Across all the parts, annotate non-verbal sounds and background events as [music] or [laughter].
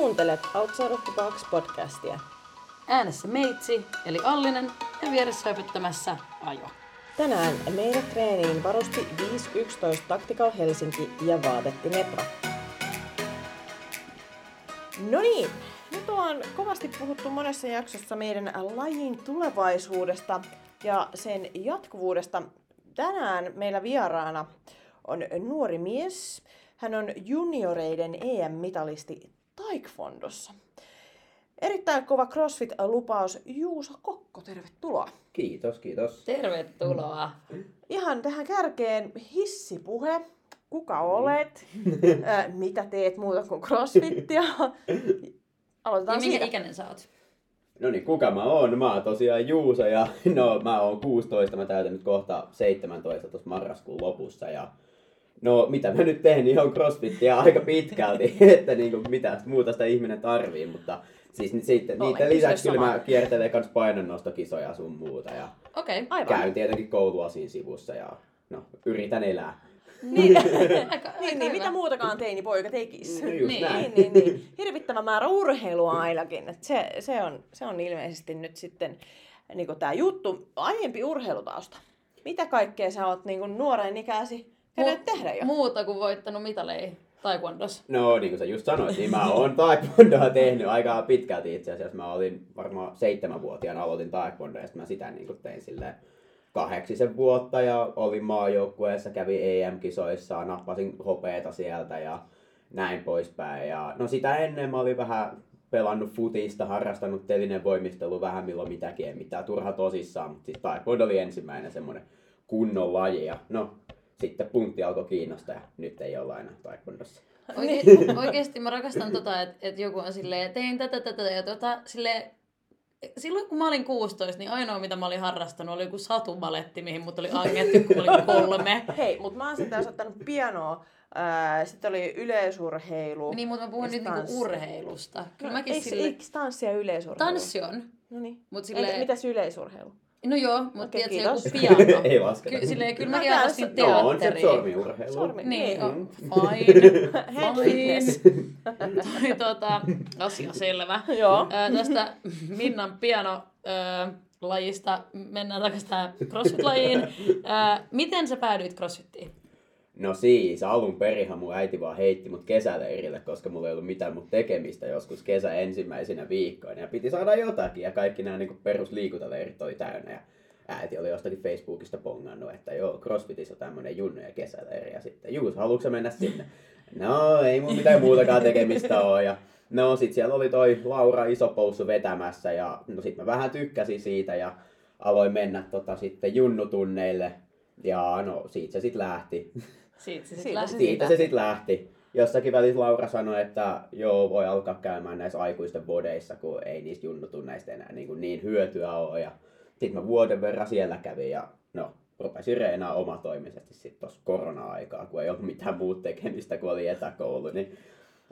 Kuuntelet Outside of the Box podcastia. Äänessä Meitsi, eli Allinen, ja vieressä höpöttämässä Ajo. Tänään meidät treeniin varusti 5.11 Tactical Helsinki ja vaatetti Nepra. No niin, nyt ollaan kovasti puhuttu monessa jaksossa meidän lajin tulevaisuudesta ja sen jatkuvuudesta. Tänään meillä vieraana on nuori mies. Hän on junioreiden EM-mitalisti Taekwondossa. Erittäin kova CrossFit-lupaus. Juuso Kokko, tervetuloa. Kiitos, kiitos. Tervetuloa. Ihan tähän kärkeen hissipuhe. Kuka olet? [laughs] Ää, mitä teet muuta kuin CrossFittia? Aloitetaan Ja minkä siitä. ikäinen sä oot? No niin, kuka mä oon? Mä oon tosiaan Juuso ja [laughs] no mä oon 16, mä täytän nyt kohta 17 tuossa marraskuun lopussa ja No mitä mä nyt teen, niin on crossfittiä aika pitkälti, [laughs] että niinku mitä muuta sitä ihminen tarvii, mutta siis sitten, No, niiden lisäksi kyllä sama. mä kiertelen kans painonnostokisoja sun muuta ja Okei. Okay. Aivan. käyn tietenkin koulua siinä sivussa ja no yritän elää. Niin, [laughs] [laughs] Aika, niin, aika niin mitä muutakaan teini-poika tekisi. No just Niin. näin. Niin, niin, niin. Hirvittävä määrä urheilua ainakin. Et se, se, on, se on ilmeisesti nyt sitten niin tämä juttu. Aiempi urheilutausta. Mitä kaikkea sä oot niin nuoren ikäsi käynyt tehdä jo? Muuta kuin voittanut mitalei taekwondossa. No niin kuin sä just sanoit, niin mä oon taekwondoa tehnyt aika pitkälti itse asiassa. Mä olin varmaan seitsemänvuotiaana aloitin taekwondoa ja sitten mä sitä niin kuin tein silleen kahdeksisen vuotta ja olin maajoukkueessa, kävin EM-kisoissa, nappasin hopeeta sieltä ja näin poispäin. Ja no sitä ennen mä olin vähän pelannut futista, harrastanut telinen voimistelu vähän milloin mitäkin, ei mitään turha tosissaan, mutta sitten taekwondo oli ensimmäinen semmoinen kunnon laji ja no sitten puntti alkoi kiinnostaa ja nyt ei olla enää taekwondossa. Oike- [laughs] oikeesti mä rakastan tota, että et joku on silleen, tein tätä, tätä ja tota, silleen, silloin kun mä olin 16, niin ainoa mitä mä olin harrastanut oli joku satubaletti, mihin mut oli angettu, kun mä olin kolme. [laughs] Hei, mutta mä oon sitten taas ottanut pianoa. Sitten oli yleisurheilu. Niin, mutta mä puhun nyt niinku urheilusta. Kyllä no, mäkin eikö, sille... eikö tanssi ja yleisurheilu? Tanssi on. No niin. Mut Sille... silleen... mitäs yleisurheilu? No joo, mutta okay, tiedätkö, joku piano. [laughs] Ei lasketa. Ky- silleen, kyllä tää harrastin se- No on se sormiurheilu. Sormi. Niin, on. Fine. [laughs] Fine. tota, asia selvä. Joo. Ö, tästä Minnan piano ö, lajista mennään takaisin tähän CrossFit-lajiin. Ö, miten sä päädyit CrossFittiin? No siis, alun perinhan mun äiti vaan heitti mut kesäleirille, koska mulla ei ollut mitään mut tekemistä joskus kesä ensimmäisenä viikkoina. Ja piti saada jotakin ja kaikki nämä niinku perusliikuntaleirit oli täynnä. Ja äiti oli jostakin Facebookista pongannut, että joo, CrossFitissa on tämmönen ja kesäleiri. Ja sitten, Juus, haluatko mennä sinne? No, ei mun mitään muutakaan tekemistä ole. Ja no sit siellä oli toi Laura Isopoussu vetämässä ja no sit mä vähän tykkäsin siitä ja aloin mennä tota sitten junnutunneille. Ja no siitä se sitten lähti. Siitä se sit Siitä lähti. se Siitä se sitten lähti. Jossakin välissä Laura sanoi, että joo, voi alkaa käymään näissä aikuisten bodeissa, kun ei niistä junnutunneista enää niin, kuin niin hyötyä ole. Ja sitten mä vuoden verran siellä kävin ja no, rupesin reenaa omatoimisesti sitten tuossa korona-aikaa, kun ei ollut mitään muuta tekemistä, kun oli etäkoulu. Niin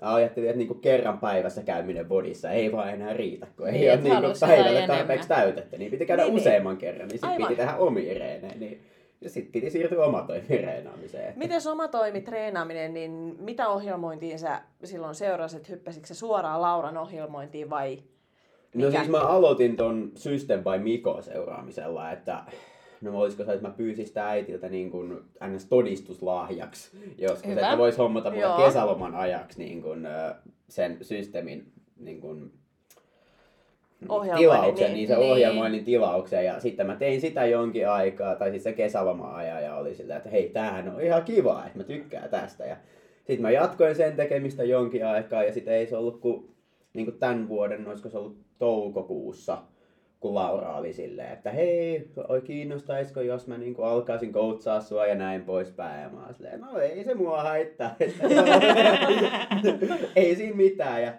ajattelin, että niinku kerran päivässä käyminen bodissa ei vaan enää riitä, kun ei Niin, ole niinku päivälle tarpeeksi enemmän. täytettä. Niin piti käydä Niin, niin. useamman kerran, niin sitten piti tehdä reenejä. Niin ja sitten piti siirtyä omatoimireenaamiseen. että- Miten oma toimi treenaaminen, niin mitä ohjelmointiin sä silloin seurasit? Hyppäsitkö sä suoraan Lauran ohjelmointiin vai No Mikä? siis mä aloitin ton System by Miko seuraamisella, että no olisiko se, että mä pyysin sitä äitiltä niin kuin ns. todistuslahjaksi joskus, Hyvä. että vois hommata mulle Joo. kesäloman ajaksi niin kuin, sen systeemin niin kuin, tilauksen, niin. niin, se Niin. ohjelmoinnin tilauksen ja sitten mä tein sitä jonkin aikaa, tai siis se kesäloma-ajan ja oli sillä, että hei tämähän on ihan kiva, että mä tykkään tästä ja sitten mä jatkoin sen tekemistä jonkin aikaa ja sitten ei se ollut kuin, niin kuin tämän vuoden, olisiko se ollut toukokuussa, kun Laura oli silleen, että hei, oi kiinnostaisiko, jos mä niin alkaisin coachaa sua ja näin poispäin. Ja mä silleen, no ei se mua haittaa, että [laughs] ei siinä mitään. Ja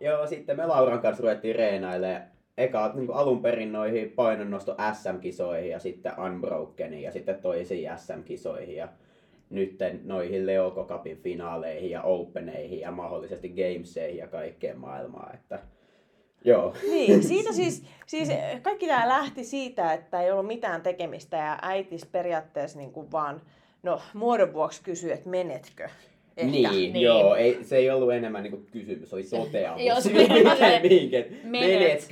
joo, sitten me Lauran kanssa ruvettiin reenailemaan eka niin alun perin noihin painonnosto SM-kisoihin ja sitten Unbrokeniin ja sitten toisiin SM-kisoihin ja nyt noihin Leoko Cupin finaaleihin ja Openeihin ja mahdollisesti Gameseihin ja kaikkeen maailmaan. Että, joo. Niin, [laughs] siitä siis, siis kaikki tämä lähti siitä, että ei ollut mitään tekemistä ja äitis periaatteessa niin kuin vaan, no muodon vuoksi kysyi, että menetkö. Ehkä. Niin, Niin. niin, joo, ei, se ei ollut enemmän niinku kysymys, se oli toteamus. Joo, se [laughs] menetkö, menet,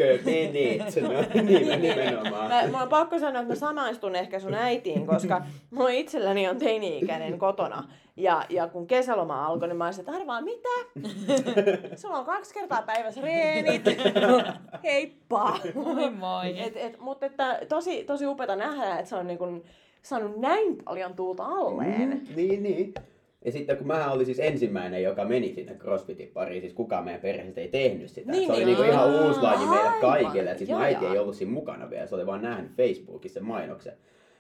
no, [laughs] niin, nimenomaan. Mä, mä on pakko sanoa, että mä samaistun ehkä sun äitiin, koska mulla itselläni on teini-ikäinen kotona. Ja, ja kun kesäloma alkoi, niin mä olisin, että arvaa mitä? [laughs] Sulla on kaksi kertaa päivässä reenit. Heippa! Moi moi. Et, et, mutta että tosi, tosi upeata nähdä, että se on niin kun saanut näin paljon tuulta alleen. Mm, niin, niin. Ja sitten kun mä olin siis ensimmäinen, joka meni sinne CrossFitin pariin, siis kukaan meidän perheestä ei tehnyt sitä. Niin, se oli niin. niinku ihan uusi laji meille kaikille. Et siis Joo, mun äiti ei ollut siinä mukana vielä, se oli vaan nähnyt Facebookissa sen mainoksen.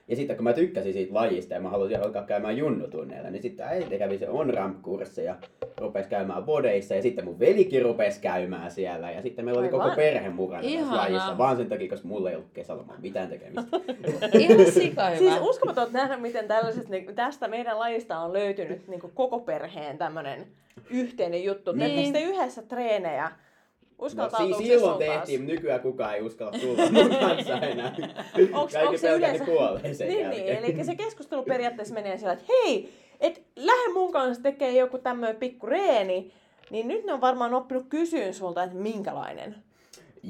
Ja sitten kun mä tykkäsin siitä lajista ja mä halusin alkaa käymään junnutunneilla, niin sitten äiti kävi se on-ramp-kursseja, rupesi käymään bodeissa ja sitten mun velikin rupesi käymään siellä. Ja sitten meillä oli Aivan. koko perhe mukana tässä lajissa, vaan sen takia, koska mulla ei ollut kesälomaa mitään tekemistä. [laughs] Ihan sika hyvä. Siis uskomaton nähdä, miten tällaiset, niin, tästä meidän lajista on löytynyt niin koko perheen tämmöinen yhteinen juttu. Niin. Niin. Te yhdessä treenejä? No, siis silloin tehtiin, mutta nykyään kukaan ei uskalla tulla mun kanssa enää. [laughs] Onks, Kaikki onks se yleensä... kuolee sen niin, jälkeen. niin, eli se keskustelu periaatteessa menee sillä, että hei, lähde mun kanssa tekee joku tämmöinen pikku reeni, niin nyt ne on varmaan oppinut kysyyn sulta, että minkälainen.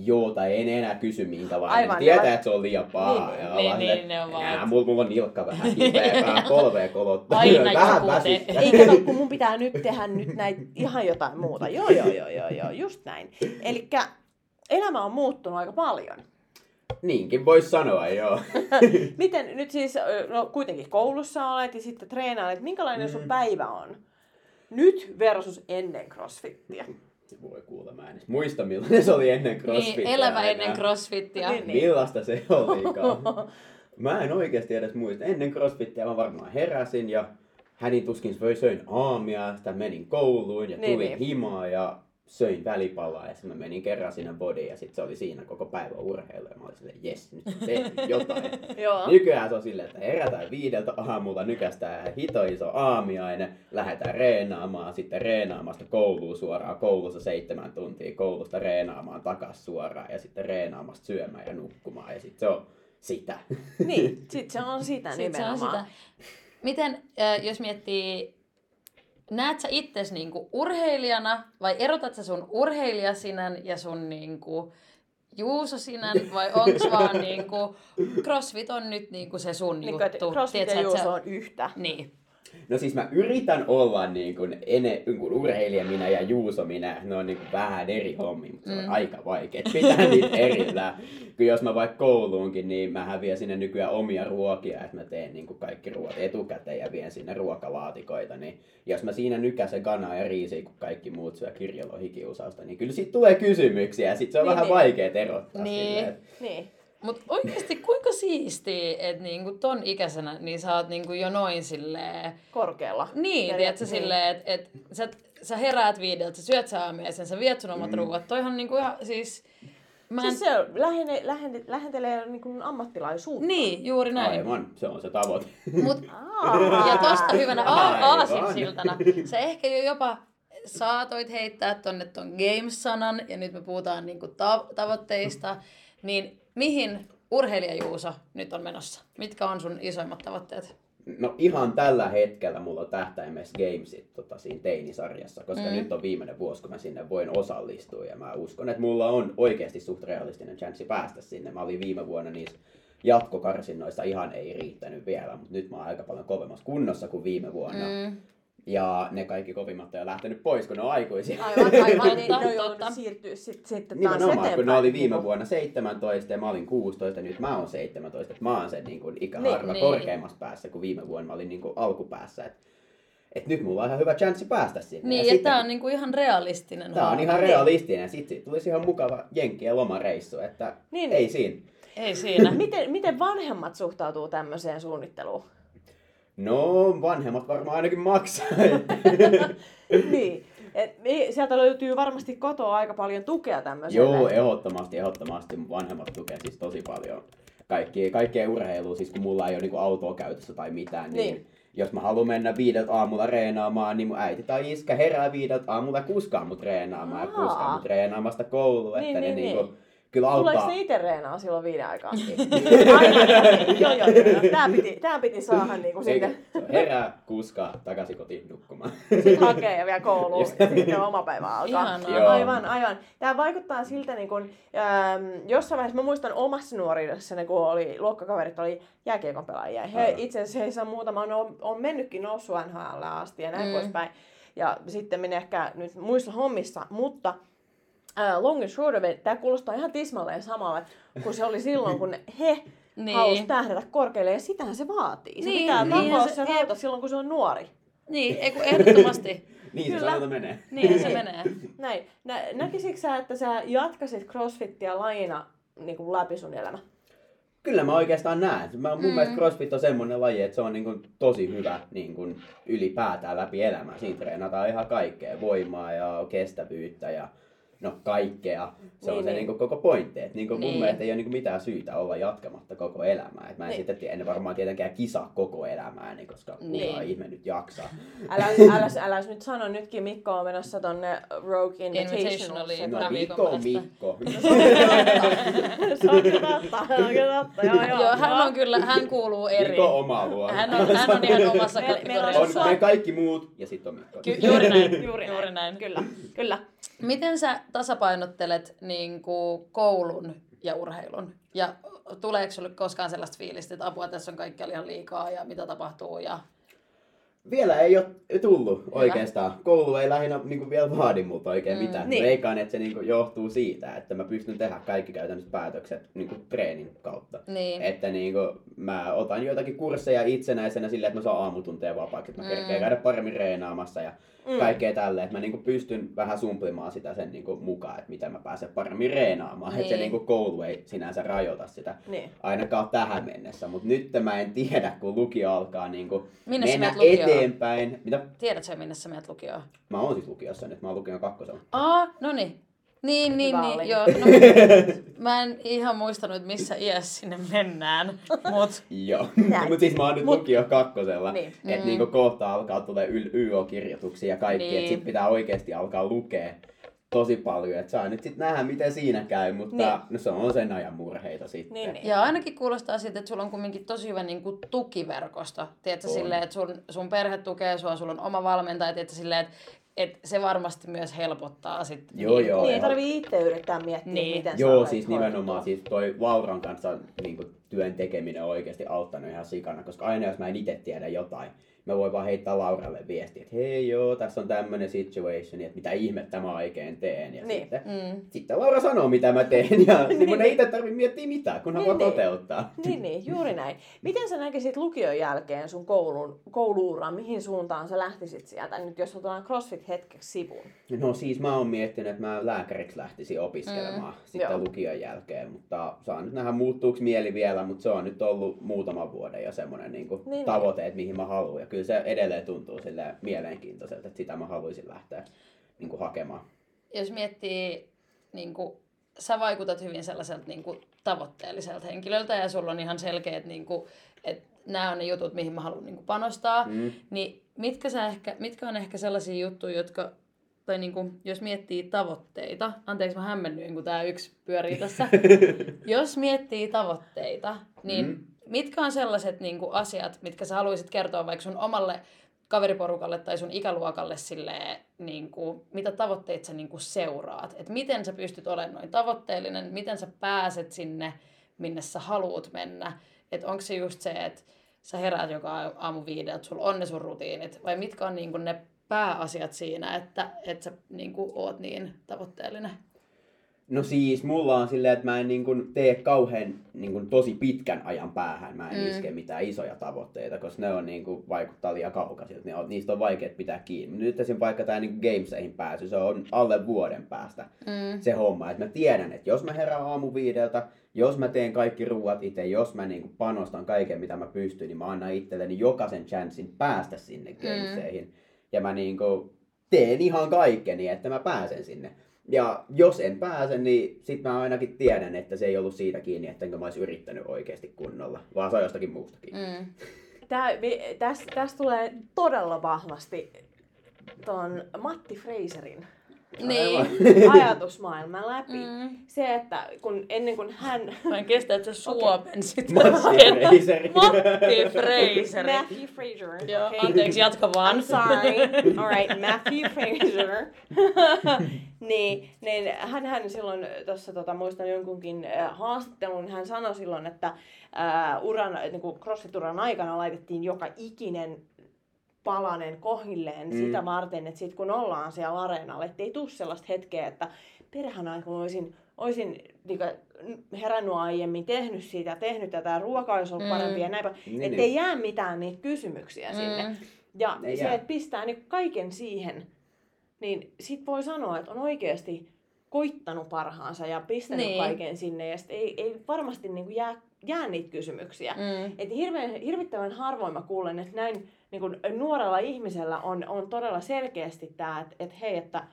Joo, tai ei ne enää kysy minkälainen. Aivan, Aivan, Tietää, ne va- että se on liian paha. Niin, ja niin, niin, ne on vaan, "Nää, että- mulla, mulla on nilkka vähän kipeä, vähän polvea kolottaa. Aina [laughs] vähän väsyttää. [laughs] Ei kato, kun mun pitää nyt tehdä nyt näitä ihan jotain muuta. Joo, joo, joo, joo, joo, just näin. Eli elämä on muuttunut aika paljon. Niinkin voisi sanoa, joo. [laughs] Miten nyt siis, no kuitenkin koulussa olet ja sitten treenailet, minkälainen sun Mm. päivä on? Nyt versus ennen crossfittiä. [laughs] Voi kuulla, mä en muista millainen se oli ennen crossfitia. Niin, elämä enää. ennen crossfittia. Niin, niin. Millaista se [laughs] olikaan? Mä en oikeasti edes muista. Ennen crossfittia mä varmaan heräsin ja hänin tuskin söin- aamia, sitten menin kouluun ja Niin, tulin niin. himaan ja söin välipalaa ja sitten mä menin kerran sinne bodiin ja sitten se oli siinä koko päivä urheilu ja mä olin silleen, jes, nyt mä teen jotain. [laughs] Joo. Nykyään se on silleen, että herätään viideltä aamulla, nykästään hito iso aamiainen, lähdetään reenaamaan, sitten reenaamasta kouluun suoraan, koulussa seitsemän tuntia, koulusta reenaamaan takas suoraan ja sitten reenaamasta syömään ja nukkumaan ja sitten se on sitä. Niin, [laughs] sit se on sitä Sit se on nimenomaan. sitä. Miten, jos miettii, näet sä itses niinku urheilijana vai erotat sä sun urheilijasinän ja sun niinku Juuso-sinän vai onks [laughs] vaan niinku, CrossFit on nyt niinku se sun Niin, että juttu? crossfit Tiedätkö, ja juuso se- on yhtä. Niin. No siis mä yritän olla niin kuin, ene, niin kuin urheilija minä ja Juuso minä, ne on niin kuin vähän eri hommi, mutta se on Mm. aika vaikea pitää niitä erillään. Kun jos mä vaikka kouluunkin, niin mä häviän sinne nykyään omia ruokia, että mä teen niin kuin kaikki ruoat etukäteen ja vien sinne ruokalaatikoita, niin jos mä siinä nykäsen kanaa ja riisiä, kun kaikki muut syö kirjolohikiusausta, niin kyllä siitä tulee kysymyksiä ja sit se on Niin, vähän niin. vaikea erottaa Niin. silleen, että Niin. Mut oikeesti kuinka siistiä, että niinku ton ikäisenä niin sä oot niinku jo noin silleen... Korkealla. Niin, Ja- tiedätkö, niin. silleen, että et, sä, sä heräät viideltä, sä syöt sä aamiaisen, sä viet sun omat Mm. ruuat. Toihan niinku ihan siis... Mä en... Siis se on, lähene, lähene, lähentelee niin kuin ammattilaisuutta. Niin, juuri näin. aivan, se on se tavoite. Mut, [laughs] Aa. ja tosta hyvänä Aivan. a- aasinsiltana, sä ehkä jo jopa saatoit heittää tonne ton Games-sanan, ja nyt me puhutaan niinku ta- tavoitteista, niin mihin urheilijajuuso nyt on menossa? Mitkä on sun isoimmat tavoitteet? No ihan tällä hetkellä mulla on tähtäimessä Gamesit tota, siinä teinisarjassa, koska mm. nyt on viimeinen vuosi, kun mä sinne voin osallistua. Ja mä uskon, että mulla on oikeasti suht realistinen chanssi päästä sinne. Mä olin viime vuonna niissä jatkokarsinnoissa ihan ei riittänyt vielä, mutta nyt mä oon aika paljon kovemmassa kunnossa kuin viime vuonna. Mm. Ja ne kaikki kovimmat on jo lähtenyt pois, kun ne on aikuisia. Aivan, aivan. niin ne on siirtyä sit, sitten taas Nimenomaan, kun ne oli viime Niinku- vuonna 17 ja mä olin 16 ja nyt mä oon 17. Että mä oon sen niin kuin ikähaarva Niin, niin, niin. korkeimmassa päässä, kun viime vuonna mä olin niin kuin alkupäässä. Et, et nyt mulla on ihan hyvä chanssi päästä sinne. Niin, ja ja sitten, tää on niinku ihan realistinen tää on ihan realistinen. Sitten siitä tulisi ihan mukava jenkkien lomareissu, että Niin. ei siinä. Ei siinä. Miten, miten vanhemmat suhtautuu tämmöiseen suunnitteluun? No, vanhemmat varmaan ainakin maksaa. [laughs] niin. Et, sieltä löytyy varmasti kotoa aika paljon tukea tämmöiselle. Joo, ehdottomasti, ehdottomasti. Mun vanhemmat tukee siis tosi paljon kaikki, kaikkea urheilua, siis kun mulla ei ole niinku autoa käytössä tai mitään, niin, Niin. jos mä haluan mennä viideltä aamulla reenaamaan, niin mun äiti tai iskä herää viideltä aamulla ja kuskaa mut reenaamaan ja Aa. kuskaa mut reenaamasta kouluun, Niin, että niin, ne niin. niinku, kyllä Tuleeko auttaa. ne itse reenaa silloin viiden aikaan? Aivan. joo, [laughs] joo, joo. joo. Tää piti, tää piti saada niinku on Herää, kuskaa, takaisin kotiin nukkumaan. Sitten hakee ja vielä kouluun. Just. Sitten oma päivä alkaa. Ihanaa. Aivan, aivan. Tämä vaikuttaa siltä, niin kun, ähm, jossain vaiheessa, mä muistan omassa nuoruudessani, kun oli, luokkakaverit oli jääkiekon pelaajia. He Aivan. itse asiassa heissä muutama on, on mennytkin noussut NHL asti ja näin Mm. mm. poispäin. Ja sitten minä ehkä nyt muissa hommissa, mutta äh, long and short of it, tämä kuulostaa ihan tismalleen samalle kuin se oli silloin, kun he Niin. [laughs] niin. halusi tähdätä korkealle ja sitähän se vaatii. Se Niin, pitää niinhän takoa se- se, se rauta silloin, kun se on nuori. Niin, ei kun ehdottomasti. [laughs] Niin se Kyllä. sanonta menee. [laughs] Niin se menee. Näin. Nä, näkisikö sä, että sä jatkasit crossfittiä lajina niin kuin läpi sun elämä? Kyllä mä oikeastaan näen. Mä, mun Mm. mm. mielestä CrossFit on semmoinen laji, että se on niin kuin tosi hyvä niin kuin ylipäätään läpi elämää. Siinä treenataan ihan kaikkea, voimaa ja kestävyyttä ja no kaikkea. Se on Niin, se niin. niin koko pointti. Et niin mun Niin. mielestä ei ole niin mitään syytä olla jatkamatta koko elämää. Et mä en Niin. sitten en varmaan tietenkään kisaa koko elämää, niin koska Niin. niin. ihme nyt jaksaa. Älä, älä, älä nyt sano, nytkin Mikko on menossa tonne Rogue Invitationaliin. No Mikko on. Mikko. [laughs] se on kyllä totta, se on kyllä totta. Joo, joo. Joo, hän on kyllä, hän kuuluu eri. Mikko on oma luo. Hän on, hän on ihan omassa kategoriassa. on me kaikki muut ja sitten on Mikko. Ky- juuri näin, Juuri juuri, näin. juuri näin. Kyllä, kyllä. Miten sä tasapainottelet niin kuin, koulun ja urheilun? Ja tuleeko sulle koskaan sellaista fiilistä, että apua tässä on kaikki ihan liikaa ja mitä tapahtuu? Ja... Vielä ei ole tullut oikeastaan. Koulu ei lähinnä niin kuin vielä vaadi multa oikein Mm. mitään. Niin. Niin. Veikkaan, että se niin kuin johtuu siitä, että mä pystyn tehdä kaikki käytännössä päätökset niin kuin treenin kautta. Niin. Että niin kuin, mä otan joitakin kursseja itsenäisenä silleen, että mä saan aamutunteja vapaaksi, että mä Mm. kerkeen käydä paremmin reenaamassa ja Mm. kaikkea tälleen. Että mä niin kuin pystyn vähän sumplimaan sitä sen niin kuin mukaan, että miten mä pääsen paremmin reenaamaan. Että se Niin. niin kuin koulu ei sinänsä rajoita sitä Niin. ainakaan tähän mennessä. Mutta nyt mä en tiedä, kun lukio alkaa niin kuin Minne mennä eteenpäin. Mitä? Tiedätkö minne sä menet lukioon? Mä oon siis lukiossa nyt, mä oon lukion kakkosella. Aa, no niin. Niin, niin, niin, oli. joo. No, [laughs] mä en ihan muistanut, että missä iässä sinne mennään, mut Joo, [laughs] mutta siis mä oon nyt Mut- lukio kakkosella. Niin. Että Mm. niinku kohta alkaa tulee YO-kirjoituksia ja kaikki, Niin. että sit pitää oikeasti alkaa lukea tosi paljon. Että saa nyt sit nähdä, miten siinä käy, mutta Niin. no, se on sen ajan murheita sitten. Niin, niin. Ja ainakin kuulostaa siltä, että sulla on kumminkin tosi hyvä niin kuin, tukiverkosto. Tiedätkö, silleen, että sun, sun perhe tukee sua, sulla on oma valmentaja, tiedätkö, silleen, että et se varmasti myös helpottaa sitten. Joo, joo. Niin, ei tarvii itse yrittää miettiä, Niin. miten Joo, siis nimenomaan siis toi Lauran kanssa niin työn tekeminen on oikeasti auttanut ihan sikana, koska aina jos mä en itse tiedä jotain, mä voin vaan heittää Lauralle viestiä, että hei joo, tässä on tämmöinen situation, että mitä ihmettä mä oikein teen. Ja Niin. sitten, Mm. sitten Laura sanoo, mitä mä teen, ja [laughs] niin. mun Niin. ei itse tarvitse miettiä mitään, kunhan Niin, vaan niin. toteuttaa. Niin, niin, juuri näin. Miten sä näkisit lukion jälkeen sun koulun, kouluuran, mihin suuntaan sä lähtisit sieltä, nyt jos otetaan CrossFit hetkeksi sivuun? No siis mä oon miettinyt, että mä lääkäriksi lähtisin opiskelemaan mm. sitten Joo. lukion jälkeen, mutta saan nyt nähdä muuttuuko mieli vielä, mutta se on nyt ollut muutama vuoden jo semmoinen niin Niin, niin. tavoite, että mihin mä haluan. Kyllä se edelleen tuntuu sille mielenkiintoiselta, että sitä mä haluaisin lähteä niin kuin hakemaan. Jos miettii, niin kuin, sä vaikutat hyvin sellaiselta niin kuin, tavoitteelliselta henkilöltä ja sulla on ihan selkeät, niin kuin, että nämä on ne jutut, mihin mä haluan niin kuin, panostaa. Mm. Niin mitkä, sä ehkä, mitkä on ehkä sellaisia juttuja, jotka, tai niinku, jos miettii tavoitteita, anteeksi mä hämmennyin, kun tämä yksi pyörii tässä. [laughs] jos miettii tavoitteita, niin Mm. Mitkä on sellaiset niinku, asiat, mitkä sä haluaisit kertoa vaikka sun omalle kaveriporukalle tai sun ikäluokalle silleen, niin kuin, mitä tavoitteita sä niin kuin seuraat. Et miten sä pystyt olemaan noin tavoitteellinen, miten sä pääset sinne, minne sä haluut mennä. Että onko se just se, että sä heräät joka aamu viideltä, sulla on ne sun rutiinit, vai mitkä on niin kuin ne pääasiat siinä, että, että sä niin kuin oot niin tavoitteellinen. No siis mulla on silleen, että mä en niin kuin tee kauhean niin kuin tosi pitkän ajan päähän. Mä en Mm. mm. iske mitään isoja tavoitteita, koska ne on niin kuin, vaikuttaa liian kaukaisilta. Ne on, niistä on vaikea pitää kiinni. Nyt esim. vaikka tämä niin gameseihin pääsy, se on alle vuoden päästä Mm. se homma. Että mä tiedän, että jos mä herään aamu viideltä, jos mä teen kaikki ruuat itse, jos mä niin kuin panostan kaiken mitä mä pystyn, niin mä annan itselleni jokaisen chanssin päästä sinne gameseihin. Ja mä niin kuin teen ihan kaikkeni, että mä pääsen sinne. Ja jos en pääse, niin sit mä ainakin tiedän, että se ei ollut siitä kiinni, ettenkö mä olisi yrittänyt oikeasti kunnolla, vaan se on jostakin muustakin. Mm. Tää, tästä täs tulee todella vahvasti ton Matti Fraserin Niin. [laughs] ajatusmaailman läpi. Mm. Se, että kun ennen kuin hän... Mä en kestä, että sä suomensit. Matti Fraser. Matti Fraser. Matthew Fraser. Joo, okay? anteeksi, jatka vaan. I'm sorry. All right, Matthew Fraser. [laughs] niin, niin hän, hän silloin tuossa tota, muistan jonkunkin äh, haastattelun, hän sanoi silloin, että äh, uran, niin kuin CrossFit-uran aikana laitettiin joka ikinen palanen kohilleen Mm. sitä varten, että sit kun ollaan siellä areenalla, ettei tule sellaista hetkeä, että perhana, kun olisin, olisin niin herännyt aiemmin, tehnyt siitä, tehnyt tätä, ruoka olisi ollut Mm. parempi ja näin, Niin, niin, ettei jää mitään niitä kysymyksiä mm. sinne. Ja Ei se, jää. että pistää niin kaiken siihen, niin sit voi sanoa, että on oikeasti koittanut parhaansa ja pistänyt Niin. niin. kaiken sinne. Ja sit ei, ei varmasti niin kuin jää, jää niitä kysymyksiä. Mm. Et hirveän, hirvittävän harvoin mä kuulen, että näin niin kuin nuorella ihmisellä on, on todella selkeästi tämä, että, että hei, että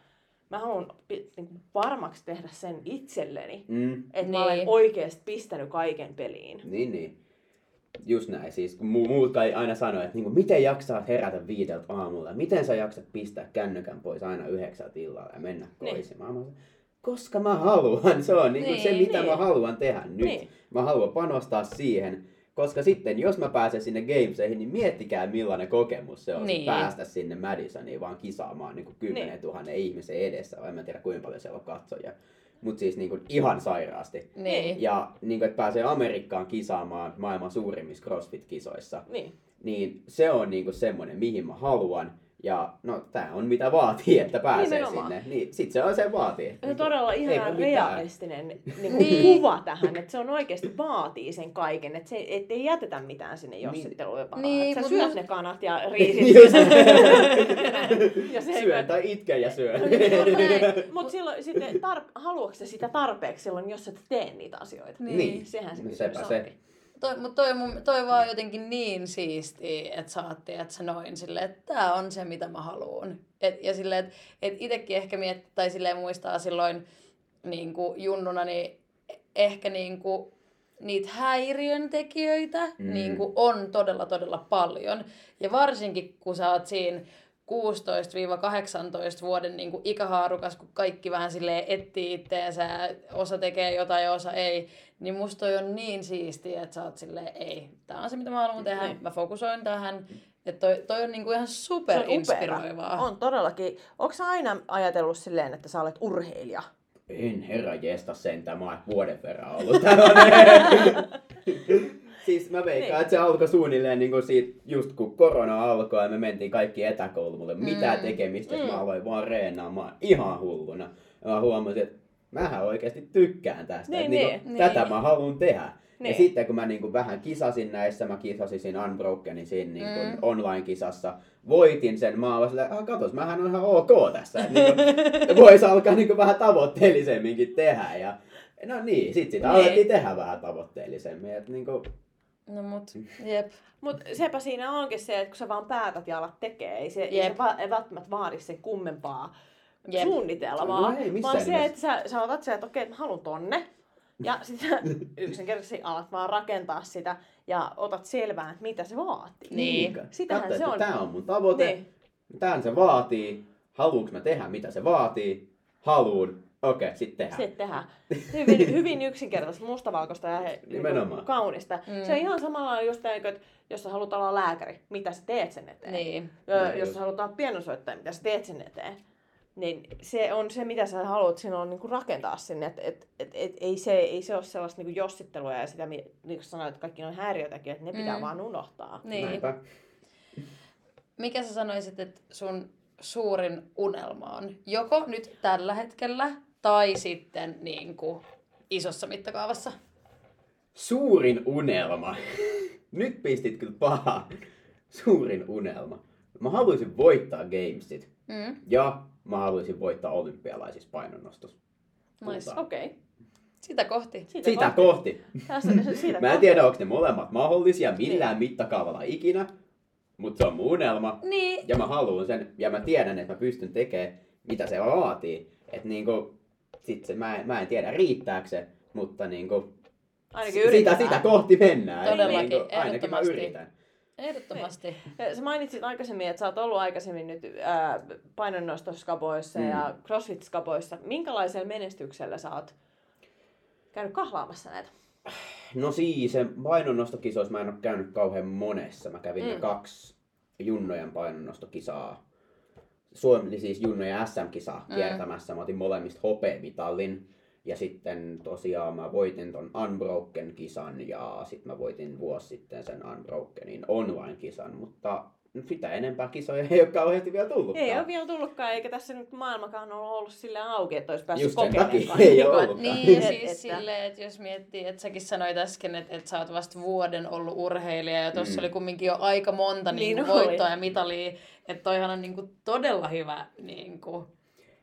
mä haluan niin kuin varmaksi tehdä sen itselleni. Mm. Että niin. mä Niin. olen oikeasti pistänyt kaiken peliin. Niin, niin. Just näin. Siis kun mu- muut kai aina sanoo, että niinku, miten jaksaa herätä viideltä aamulla, miten sä jaksat pistää kännykän pois aina yhdeksältä illalla ja mennä Niin. Koska mä haluan, se on niinku Niin, se mitä niin. mä haluan tehdä nyt. Niin. Mä haluan panostaa siihen, koska sitten jos mä pääsen sinne Gameseihin, niin miettikää millainen kokemus se on Niin. niin. päästä sinne Madisoniin vaan kisaamaan niin 10 Niin. 000 ihmisen edessä, vai en mä tiedä kuinka paljon siellä on katsojia. Mutta siis niin kuin ihan sairaasti. Niin. Ja niin kuin, että pääsee Amerikkaan kisaamaan maailman suurimmissa CrossFit-kisoissa, Niin. niin se on niin kuin semmoinen, mihin mä haluan. Ja no, tää on mitä vaatii, että pääsee Nimenomaan. sinne. Niin sit se on se vaatii. Se on Niin todella mitään. realistinen niin Niin. kuin, kuva tähän, että se on oikeasti vaatii sen kaiken, että se, ettei jätetä mitään sinne jossitteluun vaan. Niin, Niin, sä syöt ne kanat ja riisit. Just. [laughs] ja se, [laughs] syön tai itken ja syön. Mutta [laughs] silloin sitten, tar- haluatko sä sitä tarpeeksi silloin, jos et tee niitä asioita? Niin. Niin. Sehän se No sepä se. onkin. Toi, mutta toi, mun, toi vaan jotenkin niin siistiä, että oot, että sä noin silleen, että tää on se, mitä mä haluan. Et, ja silleen, että et itekin ehkä miettii, tai silleen muistaa silloin niin kuin junnuna, niin ehkä niin kuin niitä häiriöntekijöitä Mm. niin kuin on todella, todella paljon. Ja varsinkin, kun sä oot siinä 16-18 vuoden niin kuin ikähaarukas, kun kaikki vähän silleen etsii itteensä, osa tekee jotain ja osa ei, niin musta toi on niin siistiä, että sä oot silleen, ei, tää on se mitä mä haluan tehdä, Niin. mä fokusoin tähän. Että toi, toi on niinku ihan super inspiroivaa. On todellakin. Onko sä aina ajatellut silleen, että sä olet urheilija? En herra jesta sentään, mä oon vuoden verran ollut tällainen. [laughs] siis mä veikkaan, Niin. että se alkoi suunnilleen niin kuin siitä, just kun korona alkoi ja me mentiin kaikki mitään Mm. tekemistä, että Mm. mä aloin vaan reenaamaan ihan hulluna. Ja mä huomasin, että mähän oikeasti tykkään tästä, Niin, että niin, niin. kuin, tätä Niin. mä haluan tehdä. Ja Niin. sitten kun mä niin kuin vähän kisasin näissä, mä kisasin siinä Unbrokenin siinä niin kuin Mm. online-kisassa, voitin sen, mä olin silleen, ah katos, mähän on ihan ok tässä. Että niin kuin, [laughs] vois alkaa niin kuin vähän tavoitteellisemminkin tehdä. Ja, no niin, sit sitä Niin. alettiin tehdä vähän tavoitteellisemmin. Että niin kuin, No mut, jep. Mutta sepä siinä onkin se, että kun sä vaan päätät ja alat tekee, ei se, ei se va- ei välttämättä vaadi sen kummempaa Jep. suunnitelmaa, No ei vaan se, että sä, sä otat se, että okei, mä haluan tonne. Ja sitten [laughs] yksinkertaisesti alat vaan rakentaa sitä ja otat selvää, että mitä se vaatii. Niin. Sitähän Katso, se on. Tää on mun tavoite, Niin. tämän se vaatii, haluanko mä tehdä mitä se vaatii, haluun, okei, okay, sitten tehdään. Sitten tehdään. [laughs] Hyvin, hyvin yksinkertaista, mustavalkoista ja he, Nimenomaan. kaunista. Mm. Se on ihan samalla just niin, että jos sä haluat olla lääkäri, mitä sä teet sen eteen. Niin. Niin jos sä haluat olla pianosoittaja, mitä sä teet sen eteen. Niin se on se, mitä sä haluat silloin niinku rakentaa sinne. Et, et, et, et, ei, se, ei se ole sellaista niinku jossittelua ja sitä, niin kuin sanoit, että kaikki on häiriötäkin, että ne pitää Mm. vaan unohtaa. Niin. Näinpä. Mikä sä sanoisit, että sun suurin unelma on? Joko nyt tällä hetkellä tai sitten niin kuin isossa mittakaavassa? Suurin unelma. Nyt pistit kyllä paha. Suurin unelma. Mä haluaisin voittaa Gamesit. Mm. Ja mä haluaisin voittaa olympialaisissa painonnostossa. Nice. Okei. Okay. Sitä kohti. Sitä kohti. Tässä, siitä Mä en kohti. tiedä, onko ne molemmat mahdollisia millään mittakaavalla ikinä. Mutta se on mun unelma. Niin. Ja mä haluan sen. Ja mä tiedän, että mä pystyn tekemään, mitä se vaatii. Että niinku, sit se, mä, en, mä en tiedä riittääkö se, mutta niinku, Ainakin sitä, yritetään. sitä kohti mennään. Todellakin, Niinku, ainakin mä yritän. Ehdottomasti. Sä mainitsit aikaisemmin, että sä oot ollut aikaisemmin nyt ää, painonnostoskapoissa mm. ja crossfit-skapoissa. Minkälaisella menestyksellä sä oot käynyt kahlaamassa näitä? No siis, se painonnostokisoissa mä en ole käynyt kauhean monessa. Mä kävin mm. ne kaksi junnojen painonnostokisaa. Suomi, siis junnojen SM-kisaa mm. kiertämässä. Mä otin molemmista hopeamitalin. Ja sitten tosiaan mä voitin ton Unbroken-kisan ja sitten mä voitin vuosi sitten sen Unbrokenin online-kisan, mutta sitä enempää kisoja ei ole kauheasti vielä tullut. Ei ole vielä tullutkaan, eikä tässä nyt maailmakaan ole ollut sillä auki, että olisi päässyt Just kokeilemaan. takia ei ole ollutkaan. Niin, [laughs] Et- siis että- silleen, että jos miettii, että säkin sanoit äsken, että, että sä oot vasta vuoden ollut urheilija ja tuossa Mm. oli kumminkin jo aika monta Niin niin voittoa ja mitalia, että toihan on niin kuin todella hyvä niin kuin,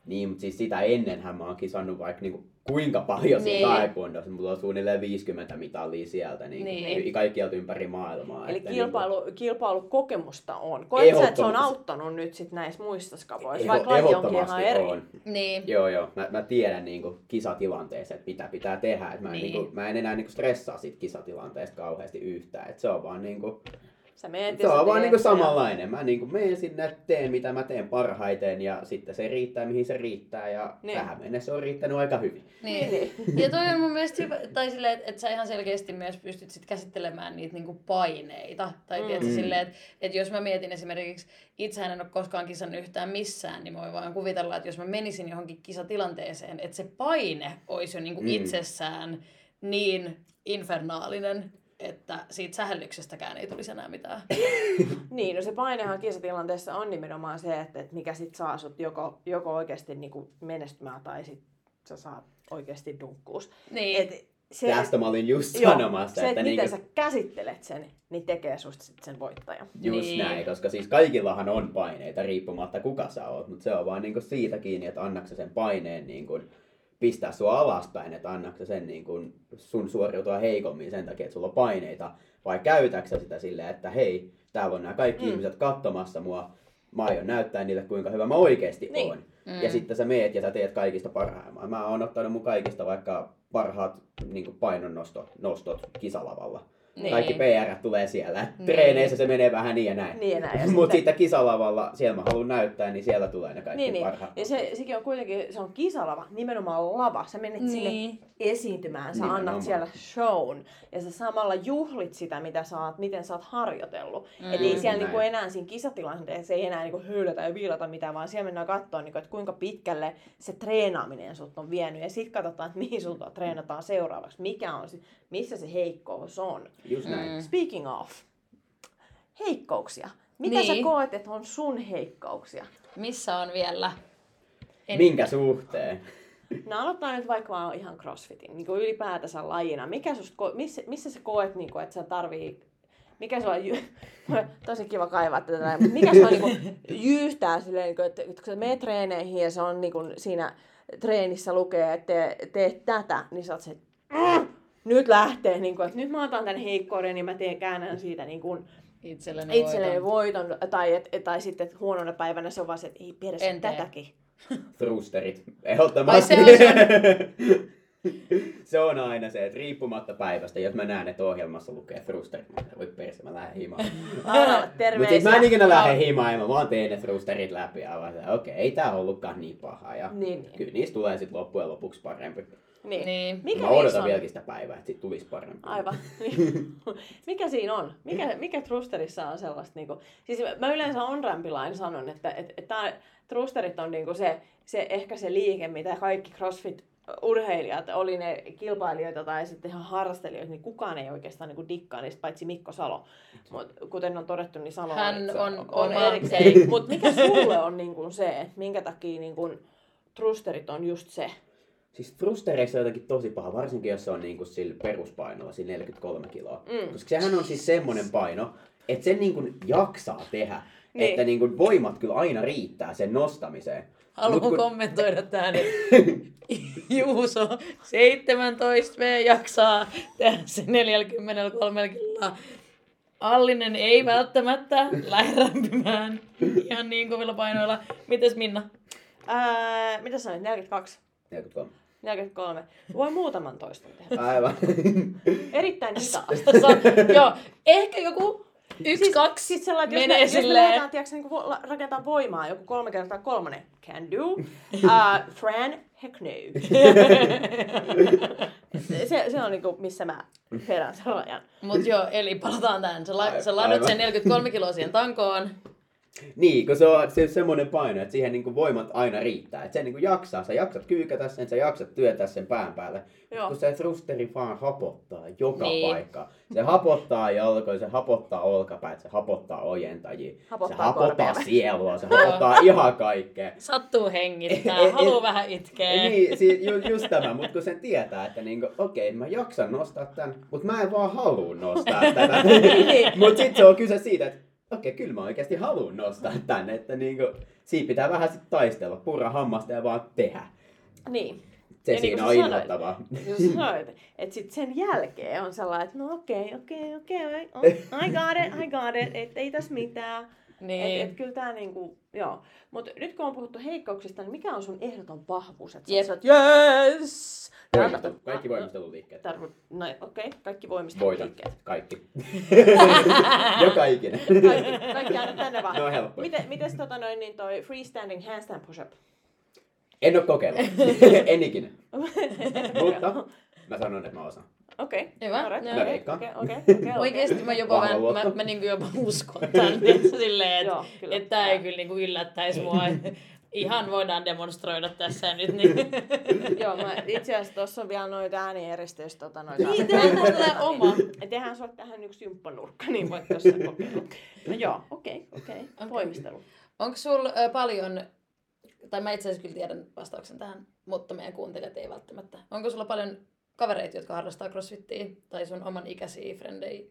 Niin, mutta siis sitä ennenhän mä oon kisannut vaikka niinku kuinka paljon Niin. siinä taekwondossa. Mulla on suunnilleen 50 mitalia sieltä, niin, Niin. niin. kaikkialta ympäri maailmaa. Eli kilpailu, kilpailukokemusta on. Koetko sä, että se on auttanut nyt sit näissä muissa skapoissa, Eho- vaikka laji onkin ihan eri? on. niin, Joo, joo. Mä, mä tiedän niin kisatilanteessa, että mitä pitää tehdä. Et mä, en, Niin. niin. kuin, mä en enää niin stressaa siitä kisatilanteesta kauheasti yhtään. Et se on vaan, niin kuin, Sä meet se on vaan niin ja- samanlainen. Mä niin kuin menen sinne, teen mitä mä teen parhaiten ja sitten se riittää mihin se riittää. Ja Niin. tähän mennessä on riittänyt aika hyvin. niin. Niin. Ja toi on mun mielestä hyvä, tai silleen, että, että sä ihan selkeästi myös pystyt sit käsittelemään niitä niinku paineita. Tai Mm. tiedätkö, Mm. silleen, että, että jos mä mietin esimerkiksi, itsehän en ole koskaan kisannut yhtään missään, niin mä voin vaan kuvitella, että jos mä menisin johonkin kisatilanteeseen, että se paine olisi jo niinku mm. itsessään niin infernaalinen, että siitä sähellyksestäkään ei tulisi enää mitään. [laughs] Niin, no se painehan kisatilanteessa on nimenomaan se, että, että mikä sit saa sut joko, joko oikeasti niinku menestymään tai sit sä saat oikeasti dunkkuus. Niin. Et se, Tästä mä olin just joo, sanomassa, se, että että miten niin sä käsittelet sen, niin tekee susta sit sen voittajan. Just Niin. näin, koska siis kaikillahan on paineita riippumatta kuka sä oot, mutta se on vaan niinku siitä kiinni, että annaksa sen paineen niinku pistää sua alaspäin, että annaksa sen niinku sun suoriutua heikommin sen takia, että sulla on paineita, vai käytäksä sitä silleen, että hei, täällä on nämä kaikki Mm. mm. ihmiset katsomassa mua, mä aion näyttää niille kuinka hyvä mä oikeasti Niin. oon. Mm. Ja sitten sä meet ja sä teet kaikista parhaimman. Mä oon ottanut mun kaikista vaikka parhaat niin painonnostot nostot kisalavalla. Niin. Niin. Kaikki PR tulee siellä. Niin. Niin. Treeneissä se menee vähän niin ja näin. Niin ja näin. Ja Mutta sitten- kisalavalla, siellä mä haluan näyttää, niin siellä tulee ne kaikki Niin, niin. parhaat. Ja se, sekin on kuitenkin, se on kisalava, nimenomaan lava. Sä menet niin. sinne Niin. esiintymään, sä Nimenomaan. annat siellä shown ja sä samalla juhlit sitä, mitä sä oot, miten sä oot harjoitellut. Mm. Et ei siellä niinku enää siinä kisatilanteessa ei enää niinku höylätä ja viilata mitään, vaan siellä mennään katsoa, niinku, että kuinka pitkälle se treenaaminen sut on vienyt ja sitten katsotaan, että mihin sulta treenataan seuraavaksi, mikä on, se- missä se heikkous on. Just näin. Mm. Speaking of, heikkouksia. Mitä sä Niin. koet, että on sun heikkouksia? Missä on vielä? En- Minkä suhteen? No aloittaa nyt vaikka vaan ihan crossfitin, niin kuin ylipäätänsä lajina. Mikä susta, ko- missä, missä sä koet, niin kuin, että sä tarvii, mikä se on, [laughs] tosi kiva kaivaa tätä, näin, mutta mikä se on niin kuin, jyyhtää silleen, niin kuin, että, että kun sä menet treeneihin ja se on niin kuin, siinä treenissä lukee, että te, teet tätä, niin sä oot se, että "Mm, nyt lähtee, niin kuin, että nyt mä otan tämän heikkouden ja mä teen käännän siitä niin kuin, Itselleni, itselleni voiton. voiton, tai, et, tai sitten että huonona päivänä se on vaan se, että ei perässä En tee. tätäkin. [laughs] Thrusterit. Ehdottomasti. Se on [laughs] se on aina se, että riippumatta päivästä, jos mä näen, että ohjelmassa lukee thrusterit, mä voi perse, mä lähden himaan. [laughs] Mutta sit mä en ikinä lähde himaan, ja mä vaan teen ne thrusterit läpi ja vaan se, okei, ei tää ollutkaan niin paha. Ja Niin, niin. kyllä niistä tulee sit loppujen lopuksi parempi. Niin. Niin. Mikä mä odotan on? vieläkin sitä päivää, että sit tulisi parempi. Aivan. Niin. [laughs] mikä siinä on? Mikä, mikä trusterissa on sellaista? Niinku, siis mä yleensä on rampilain sanon, että et, et tää, trusterit on niinku se, se, ehkä se liike, mitä kaikki CrossFit urheilijat, oli ne kilpailijoita tai sitten ihan harrastelijoita, niin kukaan ei oikeastaan niinku dikkaa niistä, paitsi Mikko Salo. Mut, kuten on todettu, niin Salo Hän on on oma erikseen. Mutta mikä sulle on niinku se, että minkä takia niinku trusterit on just se? Siis thrustereissa on jotenkin tosi paha, varsinkin jos se on niinku sillä peruspainolla, sillä 43 kiloa. Mm. Koska sehän on siis semmonen paino, että sen niinku jaksaa tehdä. Niin. Että niinku voimat kyllä aina riittää sen nostamiseen. Haluan kun- kommentoida tähän, että [laughs] Juuso 17 V jaksaa tehdä se 43 kiloa. Allinen ei välttämättä lähde rämpimään ihan niin kovilla painoilla. Mites Minna? Ää, mitä sanoit, 42? 43. 43. Voi muutaman toiston tehdä. Aivan. Erittäin hitaasti. Joo, ehkä joku Yksi, kaksi, Siis sellainen, että jos, menee me, jos me silleen. lähdetään tiedätkö, niin kuin vo- rakentaa voimaa, joku kolme kertaa kolmonen, can do. Uh, Fran, heck no. [laughs] se, se on niinku, missä mä perään sellainen. Mut joo, eli palataan tähän. Sä, la- sä ladot sen 43 kiloa siihen tankoon. Niin, kun se on se semmoinen paino, että siihen niinku voimat aina riittää. Että se niinku jaksaa, sä jaksat kyykätä sen, sä jaksat työtää sen pään päälle. Joo. Kun se thrusteri vaan hapottaa joka Niin. niin. paikka. Se hapottaa jalkoja, se hapottaa olkapäät, se hapottaa ojentajia. Hapottaa se hapottaa korvia. sielua, se hapottaa ihan kaikkea. Sattuu hengittää, [laughs] ei- vähän itkeä. Niin, si, ju, just tämä, mutta kun sen tietää, että niinku, okei, mä jaksan nostaa tän, mutta mä en vaan halua nostaa [laughs] tätä. mutta sitten se on kyse siitä, että okei, kyllä mä oikeasti haluan nostaa tän, että niinku, siinä pitää vähän sit taistella, purra hammasta ja vaan tehdä. Niin. Se Ja niin siinä kuin on innoittavaa. Jos sanoit, että sit sen jälkeen on sellainen, että no okei, okei, okei, oh, I got it, I got it, et ei tässä mitään. Niin. Et, et kyllä tää niinku, joo. Mut nyt kun on puhuttu heikkouksista, niin mikä on sun ehdoton vahvuus? Että Jep. sä oot, yes! Voimistelu, kaikki voimisteluliikkeet. Tarvi, no okei, okay, kaikki Voitan. voimisteluliikkeet. Kaikki. [laughs] Joka ikinen. Kaikki, kaikki aina tänne vaan. Ne on helppoja. Miten, mites tota noin, niin toi freestanding handstand push-up? En oo kokeillut. [laughs] en ikinä. [laughs] Mutta mä sanon, että mä osaan. Okei. Hyvä, alright, joo. Mä okei. [laughs] Okei, okei. Oikeesti mä jopa, vähän, mä, mä niinku jopa [laughs] uskon että silleen, että kyllä. et tää ei kyllä niinku yllättäisi mua. [laughs] Ihan voidaan demonstroida tässä nyt. Niin, Joo, mä itse asiassa tuossa on vielä noita äänieristeys, tota noita. niin tehdään tää oma. Ja tehdään sulle tähän yksi jumppanurkka, niin voit tuossa kokeilla. No joo, okei, okei. Okei. Voimistelu. Onko sul ö, paljon, tai mä itse asiassa kyllä tiedän vastauksen tähän, mutta meidän kuuntelijat ei välttämättä. Onko sulla paljon kavereita, jotka harrastaa crossfittiä, tai sun oman ikäisiä frendejä?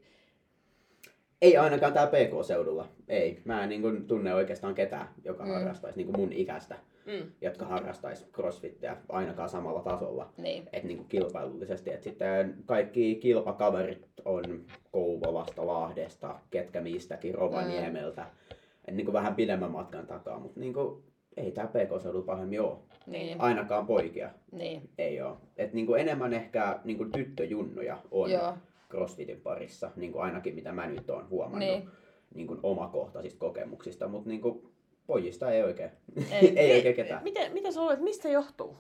Ei ainakaan tää PK-seudulla. Ei. Mä en niin kun, tunne oikeastaan ketään, joka Mm. mm. harrastaisi niin mun ikäistä, Mm. jotka harrastaisi crossfittiä ainakaan samalla tasolla. Niin. Et niin kuin kilpailullisesti. Et sitten kaikki kilpakaverit on Kouvolasta, Lahdesta, ketkä mistäkin, Rovaniemeltä. Et niin kuin vähän pidemmän matkan takaa, mutta niin kuin, ei tää PK-seudulla pahemmin oo. Niin. Ainakaan poikia Niin. ei oo. Et niin kuin enemmän ehkä niin kuin tyttöjunnuja on Joo. crossfitin parissa, niin kuin ainakin mitä mä nyt oon huomannut Niin. niin. Niin kuin omakohtaisista kokemuksista, mutta niin kuin pojista ei oikein, Ei. [laughs] ei, ei oikein ketään. Miten, miten sä luulet, mistä se johtuu?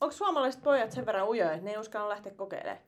Onko suomalaiset pojat sen verran ujoja, että ne ei uskalla lähteä kokeilemaan?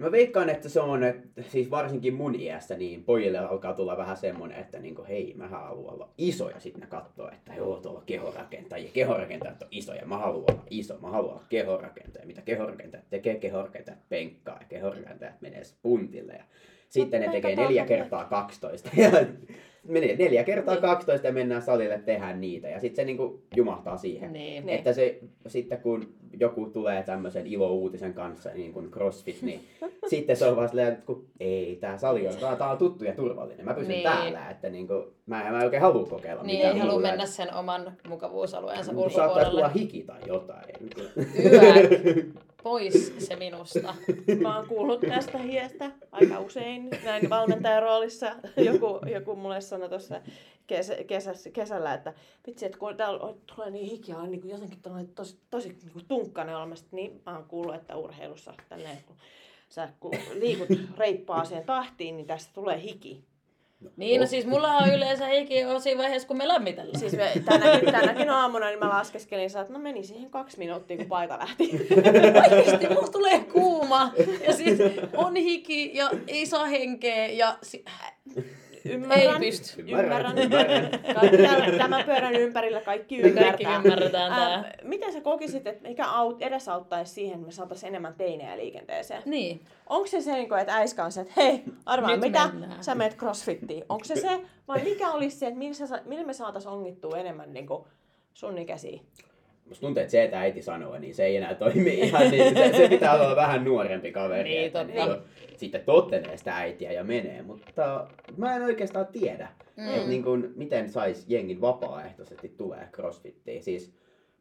No mä veikkaan, että se on, että siis varsinkin mun iässä, niin pojille alkaa tulla vähän semmonen, että niinku, hei, mä haluan olla iso ja sitten ne katsoo, että joo, tuolla kehorakentajia, kehorakentajat on isoja, mä haluan olla iso, mä haluan olla kehorakentaja. Mitä kehorakentajat tekee? Kehorakentajat penkkaa ja kehorakentajat menee spuntille ja sitten ne tekee neljä kertaa 12 ja [laughs] menee neljä kertaa 12 ja mennään salille tehdään niitä ja sitten se niinku jumahtaa siihen. Niin. Niin. Että se, sitten kun joku tulee tämmöisen ilouutisen kanssa, niin kuin CrossFit, niin [laughs] sitten se on vaan silleen, että kun, ei, tää sali on, tää, on tuttu ja turvallinen. Mä pysyn Niin. täällä, että niin kuin, mä, mä en oikein halua kokeilla Niin, mitään ei halua mennä sen oman mukavuusalueensa Niin, Saattaa tulla ulkopuolelle. hiki tai jotain. Yök. [laughs] Pois se minusta. Mä oon kuullut tästä hiestä aika usein näin valmentajan roolissa. Joku, joku mulle sanoi tuossa kesä, kesässä, kesällä, että vitsi, että kun täällä tulee niin hikiä, on niin jotenkin tällainen tosi, tosi niin kuin tunkkainen olemassa, niin mä oon kuullut, että urheilussa tälleen, kun sä kun liikut reippaaseen tahtiin, niin tästä tulee hiki. Niin, no siis mulla on yleensä hiki on siinä vaiheessa, kun me lämmitellään. Siis me, tänäkin, tänäkin aamuna niin mä laskeskelin, että no meni siihen kaksi minuuttia, kun paita lähti. Oikeesti mulla tulee kuuma ja sit on hiki ja ei saa henkeä ja si- Ymmärrän. Ei pysty. Ymmärrän. Ymmärrän. Kaikki tämän- pyörän ympärillä kaikki ymmärtää. kaikki ymmärretään tää. Ähm, miten sä kokisit, että mikä aut, edesauttaisi siihen, että me saataisiin enemmän teinejä liikenteeseen? Niin. Onko se se, niin että äiskä on se, että hei, arvaa Nyt mitä, mennään. sä meet crossfittiin. Onko se se, vai mikä olisi se, että millä, millä me saataisiin ongittua enemmän niin kuin sun ikäisiä? Musta tuntuu, että se, että äiti sanoo, niin se ei enää toimi ihan niin. Se, se pitää olla vähän nuorempi kaveri. Niin, että totta. niinku sitten tottelee sitä äitiä ja menee. Mutta mä en oikeastaan tiedä, Mm. että niin kuin, miten sais jengin vapaaehtoisesti tulee crossfittiin. Siis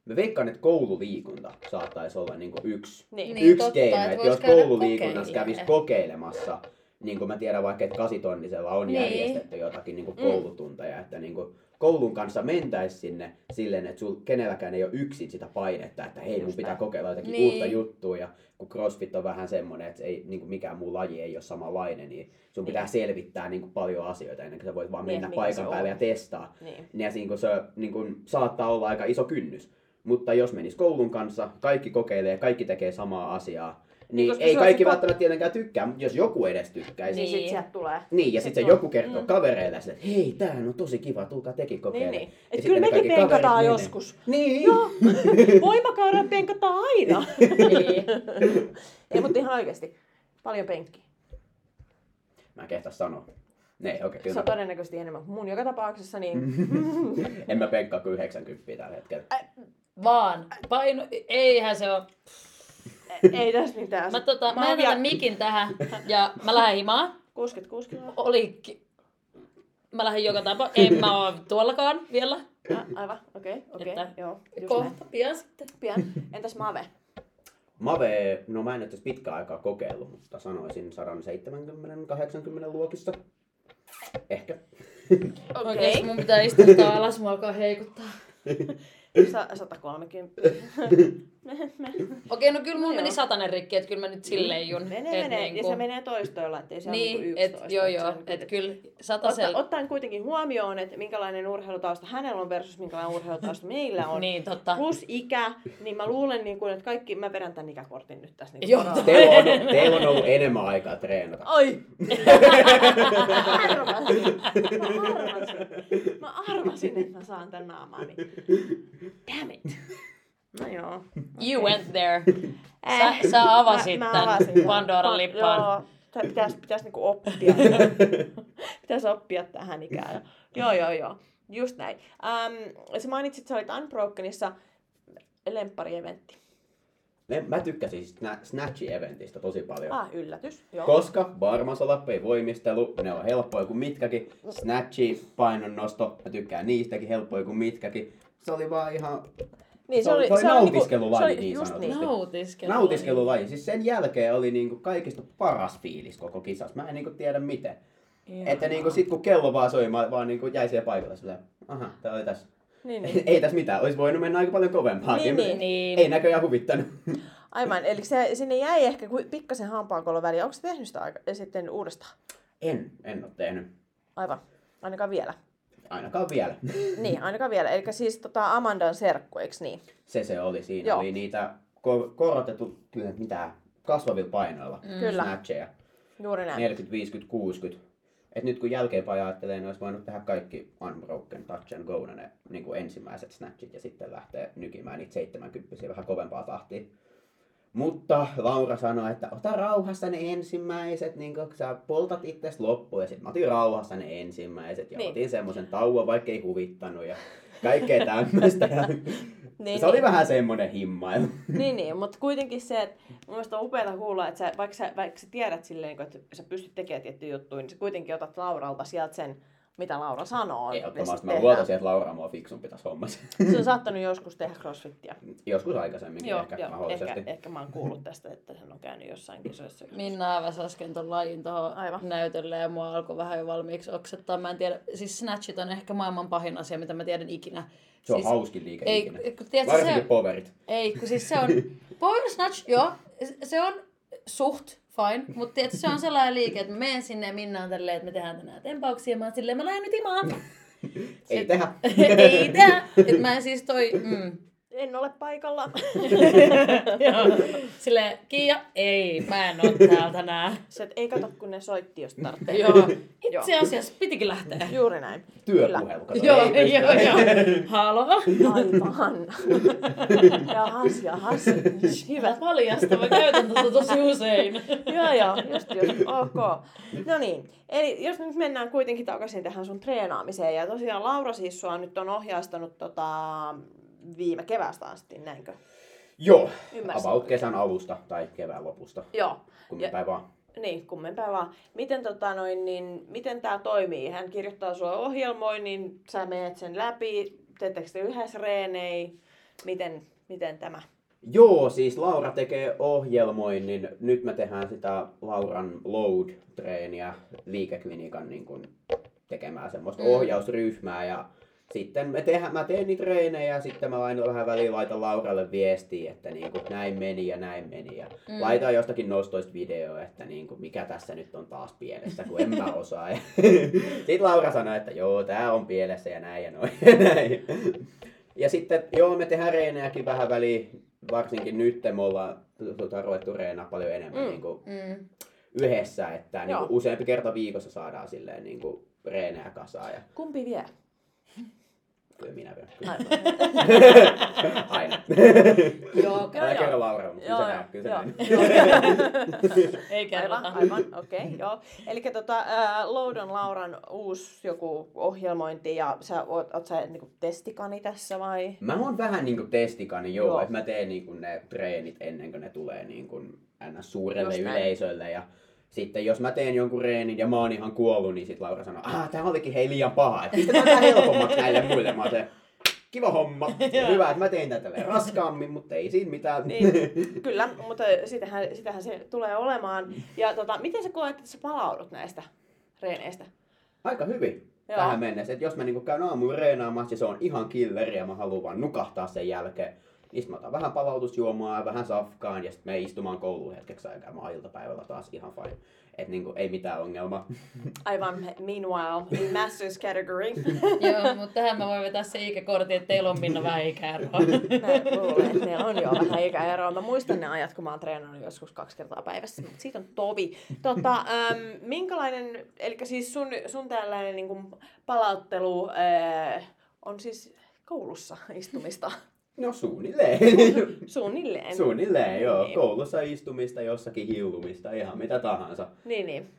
mä veikkaan, että koululiikunta saattaisi olla niin kuin yksi, Niin. Niin, yksi totta, keino, että jos koululiikunnassa kokeilee. kävisi kokeilemassa, niin kuin mä tiedän vaikka, että kasitonnisella on Niin. järjestetty jotakin niin kuin Mm. koulutunteja, että niin kuin koulun kanssa mentäis sinne silleen, että sul kenelläkään ei ole yksin sitä painetta, että hei mun pitää kokeilla jotakin Niin. uutta juttua ja kun CrossFit on vähän semmoinen, että ei, niin kuin mikään muu laji ei ole samanlainen, niin sun pitää selvittää niin kuin paljon asioita ennen kuin sä voit vaan Niin, mennä mikä paikan päälle ja testaa. Niin. Ja siinä se niin kun, saattaa olla aika iso kynnys. Mutta jos menis koulun kanssa, kaikki kokeilee, kaikki tekee samaa asiaa, niin koska ei se kaikki se pa- välttämättä tietenkään tykkää, mutta jos joku edes tykkäisi. Niin, Niin, sit sieltä tulee. niin ja sit sitten se joku kertoo mm. kavereille, että hei, tää on tosi kiva, tulkaa tekin Niin, kokeilemaan. niin. Ja Et kyllä mekin kaverit penkataan joskus. Niin. [laughs] Joo, voimakauden penkataan aina. [laughs] Niin. Ei, mutta ihan oikeasti. Paljon penkkiä. Mä en kehtaa sanoa. Ne, okei, okay, Se kyllä. on todennäköisesti enemmän kuin mun joka tapauksessa, niin [laughs] en mä penkkaa kuin 90 tällä hetkellä. Vaan. Paino, eihän se ole. Ei tässä mitään. Mä, tota, mä, oon jätän mikin tähän ja mä lähden himaan. 66 kiloa. Oli... Mä lähden joka tapa. En mä oo tuollakaan vielä. Ä, aivan, okei, okay, okei, okay, joo. Just näin. Kohta pian sitten. Pian. Entäs Mave? Mave, no mä en nyt tässä pitkään aikaa kokeillut, mutta sanoisin 170-80 luokissa. Ehkä. Oikeesti mun pitää istuttaa alas, mua alkaa heikuttaa. Sa- 130. [laughs] Okei, no kyllä mulla meni satanen rikki, että kyllä mä nyt silleen jun. Menee, et menee. niinku- Ja se menee toistoilla, ettei se Niin, ole niinku et, 11. joo että joo, on et niinku- kyllä satasella. Otta, ottaen kuitenkin huomioon, että minkälainen urheilutausta hänellä on versus minkälainen urheilutausta meillä on. [laughs] Niin, totta. Plus ikä, niin mä luulen, niin kuin, että kaikki, mä vedän tämän ikäkortin nyt tässä. Niin Joo. Teillä on, teillä on ollut enemmän aikaa treenata. Ai! Mä [laughs] arvasin. Mä arvasin. Mä arvasin, että mä saan tän naamaani. Damn it. No joo. You went there. Äh, [laughs] Sä, sä avasit mä, mä tän avasin. Pandoran Pa- lippaan. Joo, tää pitäis, pitäis niinku oppia. [laughs] pitäis oppia tähän ikään. Joo, joo, joo. Just näin. Ähm, sä mainitsit, että sä olit Unbrokenissa lemppari-eventti. Mä tykkäsin Sna- Snatchi-eventistä tosi paljon. Ah, yllätys. Joo. Koska varmasolappi voimistelu, ne on helppoja kuin mitkäkin. Snatchi, painonnosto, mä tykkään niistäkin, helppoja kuin mitkäkin. Se oli vaan ihan niin, se oli- se oli nautiskelulaji se oli niin just sanotusti. niin. Nautiskelu. nautiskelulaji. Siis sen jälkeen oli niinku kaikista paras fiilis koko kisassa. Mä en niinku tiedä miten. Että niinku sit kun kello vaan soi, mä vaan niinku jäin siihen paikalle silleen, aha, tää oli tässä. Niin, niin. Ei tässä mitään, olisi voinut mennä aika paljon kovempaakin. Niin, niin. Niin. Ei näköjään huvittanut. Aivan, eli se, sinne jäi ehkä pikkasen hampaankolon väliin. Onko se tehnyt sitä aika, sitten uudestaan? En, en ole tehnyt. Aivan, ainakaan vielä. Ainakaan vielä. [laughs] Niin, ainakaan vielä. Eli siis tota Amandan serkku, eikö niin? Se se oli. Siinä Joo. oli niitä ko- korotettu, kyllä, mitä, kasvavilla painoilla. Mm. Kyllä. Snatcheja. Juuri näin. 40, 50, 60. Et nyt kun jälkeenpäin ajattelee, niin olisi voinut tehdä kaikki Unbroken, Touch and Go, ne niin kuin ensimmäiset snatchit ja sitten lähteä nykimään niitä 70 vähän kovempaa tahtia. Mutta Laura sanoi, että ota rauhassa ne ensimmäiset, niin kun sä poltat itses loppuun. Ja sitten mä otin rauhassa ne ensimmäiset ja Niin. otin semmoisen tauon, vaikka ei huvittanut ja kaikkea tämmöistä. [laughs] Ja Niin, se oli niin. vähän semmoinen himmailu. Niin, niin, mutta kuitenkin se, että mun mielestä on upeaa kuulla, että sä, vaikka, sä, vaikka sä tiedät silleen, että sä pystyt tekemään tiettyjä juttuja, niin sä kuitenkin otat Lauralta sieltä sen, mitä Laura sanoo. ja Ehdottomasti mä luotan siihen, että Laura on mua fiksumpi tässä hommassa. [laughs] Se on saattanut joskus tehdä crossfittiä. Joskus aikaisemminkin Joo, ehkä joo mahdollisesti. ehkä, ehkä mä oon kuullut tästä, että hän on käynyt jossain kisoissa. Minna avasi äsken ton lajin tuohon Aivan. näytölle ja mua alkoi vähän jo valmiiksi oksettaa. Mä en tiedä, siis snatchit on ehkä maailman pahin asia, mitä mä tiedän ikinä. Se on siis, hauskin liike ei, ikinä. kun tiedätkö, Varsinkin se, poverit. ei, kun siis se on, [laughs] power snatch, joo, se on suht fine, mutta se on sellainen liike, että mä menen sinne ja Minna on tälleen, että me tehdään tänään tempauksia, mä oon silleen, mä lähden nyt imaan. [laughs] Ei tehdä. [laughs] ei tehdä. Et mä siis toi, mm, En ole paikalla. [laughs] joo. [laughs] Silleen, Kiia, ei, mä en oo täällä tänään. Se, että ei kato, kun ne soitti, jos tarvitsee. Joo, itse asiassa pitikin lähteä. Juuri näin. Työpuhelu. kato, Joo, ei joo, joo. Halo? Aivan. [laughs] jahas, jahas. Hyvä paljasta, mä käytän tätä tosi usein. joo, joo, just just, ok. No niin, eli jos nyt mennään kuitenkin takaisin tähän sun treenaamiseen, ja tosiaan Laura siis sua nyt on ohjaistanut tota, viime keväästä asti, näinkö? Joo, Ymmärsin. about kesän alusta tai kevään lopusta, Joo, kun Ja- päin vaan. niin, kummempaa vaan. Miten, tota, noin, niin, miten tämä toimii? Hän kirjoittaa sua ohjelmoin, niin sä menet sen läpi, teettekö te yhdessä reenei? Miten, miten tämä Joo, siis Laura tekee ohjelmoinnin. Nyt me tehdään sitä Lauran load-treeniä liikeklinikan niin kuin, tekemään semmoista Mm. ohjausryhmää. Ja sitten me tehdään, mä teen niitä treenejä ja sitten mä aina vähän väliin laitan Lauralle viestiä, että niin kuin, näin meni ja näin meni. Ja Mm. laitan jostakin nostoista videoa, että niin kuin, mikä tässä nyt on taas pielessä, kun en mä osaa. Ja [laughs] sitten Laura sanoi, että joo, tää on pielessä ja näin ja noin ja näin. Ja sitten, joo, me tehdään reenejäkin vähän väliin, varsinkin nyt me ollaan tota, ruvettu reenaa paljon enemmän Mm. niin kuin, Mm. yhdessä, että niin kuin, useampi kerta viikossa saadaan silleen niin kuin, reenejä kasaan ja Kumpi vie? Kyllä minä vielä. Kyllä. Aivan. [laughs] Aina. Joo, Joo, Älä joo. kerro Laura, mutta kyllä Joo, se joo, näin. Kyllä se joo. näin. [laughs] ei kerrota. Aivan, aivan, okei, okay, joo. Eli tota, äh, Loudon Lauran uusi joku ohjelmointi ja sä oot, oot sä niinku testikani tässä vai? Mä oon vähän niinku testikani, joo, Joo. joo. että mä teen niinku ne treenit ennen kuin ne tulee niinku suurelle Just näin. yleisölle. Ja sitten jos mä teen jonkun reenin ja mä oon ihan kuollut, niin sit Laura sanoo, ah, tää olikin hei liian paha, että pistetään tää helpommaksi näille muille. Mä se, kiva homma, hyvä, että mä tein tätä raskaammin, mutta ei siinä mitään. Niin, kyllä, mutta sitähän, sitähän se tulee olemaan. Ja tota, miten sä koet, että sä palaudut näistä reeneistä? Aika hyvin Joo. tähän mennessä. Et jos mä niinku käyn reenaamassa ja se on ihan killeri ja mä haluan vaan nukahtaa sen jälkeen, niin sit mä otan vähän palautusjuomaa ja vähän safkaan ja sitten me istumaan kouluun hetkeksi aikaa. Mä oon iltapäivällä taas ihan fine. Et niinku ei mitään ongelmaa. [laughs] Aivan, meanwhile, in masters category. [laughs] Joo, mutta tähän mä voin vetää se ikäkortin, että teillä on Minna vähän ikäeroa. [laughs] Mä luulen, että meillä on jo vähän ikäeroa. Mä muistan ne ajat, kun mä oon treenannut joskus kaksi kertaa päivässä, mutta siitä on tovi. Tota, äm, minkälainen, eli siis sun, sun tällainen niin palauttelu äh, on siis koulussa istumista No suunnilleen. suunnilleen. suunnilleen, joo. Niin. Koulussa istumista, jossakin hillumista, ihan mitä tahansa. Niin, niin.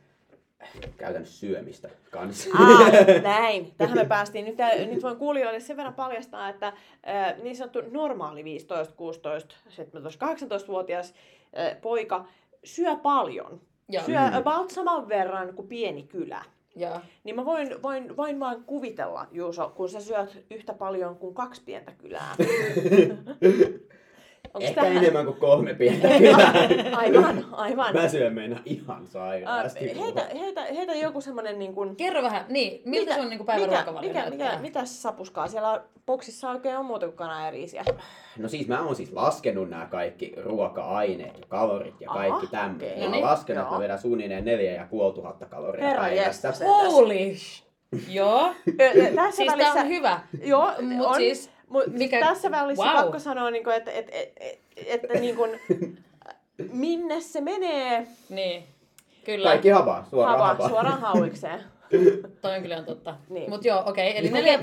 Käytännössä syömistä kanssa. Aa, [laughs] näin. Tähän me päästiin. Nyt, tää- nyt voin kuulijoille sen verran paljastaa, että äh, niin sanottu normaali 15, 16, 17, 18-vuotias äh, poika syö paljon. Joo. Syö Mm. about saman verran kuin pieni kylä. Joo. Niin mä voin, voin, voin vaan kuvitella, Juuso, kun sä syöt yhtä paljon kuin kaksi pientä kylää. [laughs] Onks Ehkä tähän- enemmän kuin kolme pientä kylää. Aivan, aivan. Mä syön meinaa ihan sairaasti. heitä, heitä, heitä joku semmonen niin kuin... Kerro vähän, niin, miltä sun niinku päivän mikä, ruokavalio mikä, näyttää? mikä, mitä sapuskaa? Siellä boksissa oikein on muuta kuin kanaa ja riisiä. No siis mä oon siis laskenut nämä kaikki ruoka-aineet ja kalorit ja kaikki Aha, tämmöiset. okei. Mä oon No niin, laskenut, että mä vedän suunnilleen neljä ja puoli tuhatta kaloria Herra päivässä. jestas. Holy! Joo. Tässä Siis välissä... tää on hyvä. Joo, Mut on. siis, Mut mikä- Tässä välissä Wow. pakko sanoa, niin kuin, että, että, että, että niin kuin, minne se menee, niin. Kyllä. Kaikki habaa, suoraan Hava, habaa. suoraan hauikseen. [laughs] Toi on kyllä on totta. Niin. Mut joo, okei. Okay. Eli Niin, neljä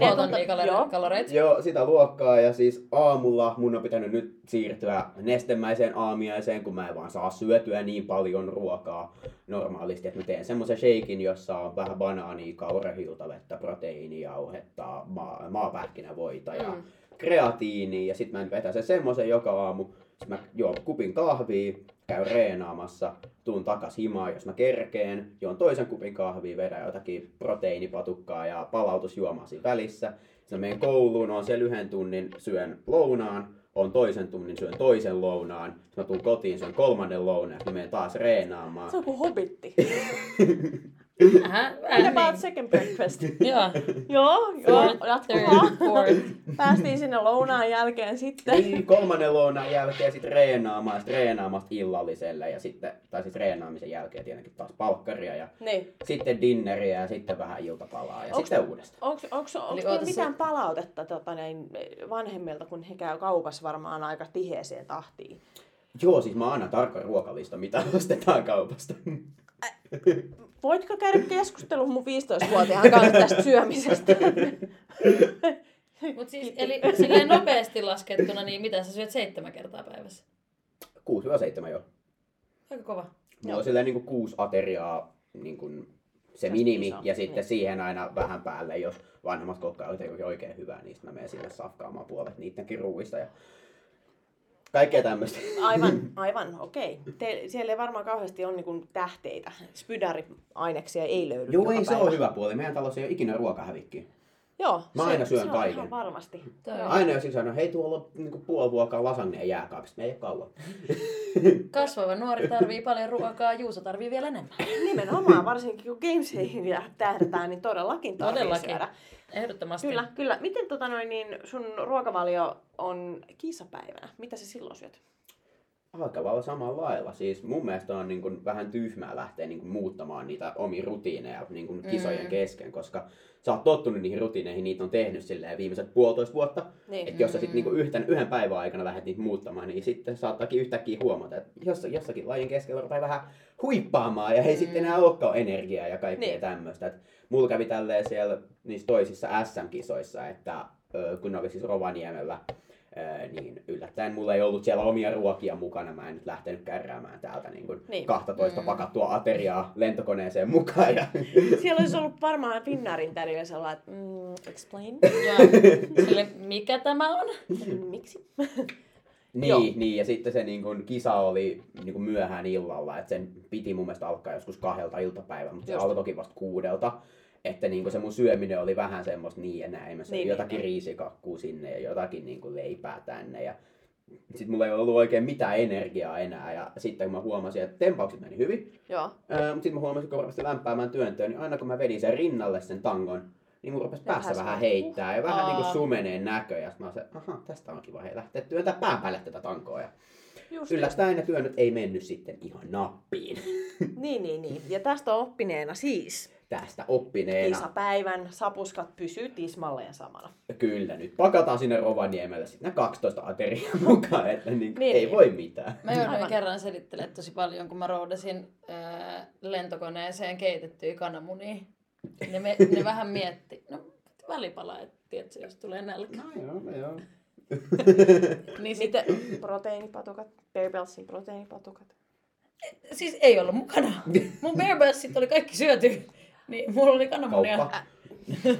joo. kalore- kaloreita. Joo, sitä luokkaa ja siis aamulla mun on pitänyt nyt siirtyä nestemäiseen aamiaiseen, kun mä en vaan saa syötyä niin paljon ruokaa normaalisti, että mä teen semmoisen shakein, jossa on vähän banaania, kaurahiltavettä, proteiinijauhetta, maa, maapähkinävoita ja Mm. Kreatiiniä ja sitten mä vetän sen semmoisen joka aamu. Sitten mä juon kupin kahvia, käyn reenaamassa, tuun takas himaan, jos mä kerkeen, juon toisen kupin kahvia, vedän jotakin proteiinipatukkaa ja palautusjuomaa siinä välissä. Sitten mä menen kouluun, on se yhden tunnin, syön lounaan, on toisen tunnin, syön toisen lounaan. Sitten mä tuun kotiin, syön kolmannen lounaan, mä menen taas reenaamaan. Se on kuin hobitti. [laughs] Vähän about second breakfast? [laughs] Joo. joo, joo, fourth. Päästiin sinne lounaan jälkeen sitten. Niin, kolmannen lounaan jälkeen sitten reenaamaan, sitten reenaamasta illalliselle ja sitten, tai siis reenaamisen jälkeen tietenkin taas palkkaria ja Niin. sitten dinneriä ja sitten vähän iltapalaa ja Onks- sitten uudestaan. Onko onko Eli onko oota mitään se- palautetta tota, näin, vanhemmilta, kun he käy kaupassa varmaan aika tiheeseen tahtiin? Joo, siis mä annan tarkka ruokalista, mitä ostetaan kaupasta. Voitko käydä keskustelun mun 15-vuotiaan kanssa tästä syömisestä? Mut siis, eli silleen nopeasti laskettuna, niin mitä sä syöt seitsemän kertaa päivässä? 6-7 jo. Aika kova. Mulla Joo. on silleen niin kuin kuusi ateriaa niin kuin se Tästä minimi iso, ja sitten niin. siihen aina vähän päälle, jos vanhemmat kokkailut ei ole oikein hyvää, niin sitten mä menen sinne safkaamaan puolet niidenkin ruuista ja kaikkea tämmöistä. Aivan, [laughs] aivan, okei. Te, siellä ei varmaan kauheasti ole niin tähteitä. Spydari-aineksia ei löydy Joo, ei se päivä. ole hyvä puoli. Meidän talossa ei ole ikinä ruokahävikkiä. Joo, Mä se, aina syön se on kaiken. ihan varmasti. Toi on. Aina jos sanoo, hei tuolla on niin puoli vuokaa lasagne jääkaapista, me ei ole kauan. [laughs] Kasvava nuori tarvii paljon ruokaa, Juuso tarvii vielä enemmän. Nimenomaan, varsinkin kun gameseihin tähdätään, niin todellakin tarvitsee Todellakin. syödä. Ehdottomasti. Kyllä, kyllä. Miten tota noin, niin sun ruokavalio on kisapäivänä? Mitä sä silloin syöt? Aika lailla samalla lailla. Siis mun mielestä on niin kuin vähän tyhmää lähteä niin kuin muuttamaan niitä omia rutiineja niin kuin kisojen Mm. kesken, koska sä oot tottunut niihin rutiineihin, niitä on tehnyt silleen viimeiset puolitoista vuotta. Niin. Että jos sä sit Mm. niinku yhden, yhden päivän aikana lähdet niitä muuttamaan, niin sitten saattaakin yhtäkkiä huomata, että jos, jossakin lajin keskellä rupeaa vähän huippaamaan ja ei Mm. sitten enää olekaan energiaa ja kaikkea Niin. tämmöistä. Et mulla kävi tälleen siellä niissä toisissa SM-kisoissa, että kun ne oli siis Rovaniemellä, niin yllättäen mulla ei ollut siellä omia ruokia mukana. Mä en nyt lähtenyt kärräämään täältä niin kuin Niin. 12 Mm. pakattua ateriaa lentokoneeseen mukaan. Ja [laughs] Siellä olisi ollut varmaan Finnaarin tädillä sellainen, että mm, explain. Ja sille, mikä tämä on? Miksi? Niin, Joo. niin, ja sitten se niin kun, kisa oli niin kun myöhään illalla, että sen piti mun mielestä alkaa joskus kahdelta iltapäivän, mutta se Just. alkoikin vasta kuudelta. Että niin kun se mun syöminen oli vähän semmoista niin ja näin. Mä söin Niin, jotakin niin, niin. riisikakkuu sinne ja jotakin niin kun leipää tänne. Ja sitten mulla ei ollut oikein mitään energiaa enää. Ja sitten kun mä huomasin, että tempaukset meni hyvin, Joo. ää, mutta sitten mä huomasin, kun mä rupesin lämpäämään työntöön, niin aina kun mä vedin sen rinnalle sen tangon, niin mun rupesi päässä vähän semmoinen, heittää ja vähän niin kuin Aa. sumeneen näkö. Ja mä olin se, aha, tästä on kiva hei, lähteä työntää pään päälle tätä tankoa. Ja Just yllättäen ne työnnöt ei mennyt sitten ihan nappiin. [laughs] Niin, niin, niin. Ja tästä oppineena siis Tästä oppineena. kisapäivän sapuskat pysyy tismalleen samana. Kyllä, nyt pakataan sinne Rovaniemelle sitten ne 12 ateriaa [laughs] mukaan, että niin, Niin, ei niin. voi mitään. Mä jouduin Aivan. kerran selittelemään tosi paljon, kun mä roudasin ää, lentokoneeseen keitettyjä kananmunia. Ne, me, ne vähän mietti, no välipala, että tiedätkö, jos tulee nälkä. No joo, no joo. [laughs] Niin sit, Miten proteiinipatukat, Bear Bellsin proteiinipatukat? siis ei ollut mukana. Mun Bear Bellsit oli kaikki syöty. Niin mulla oli kananmunia. Kauppa.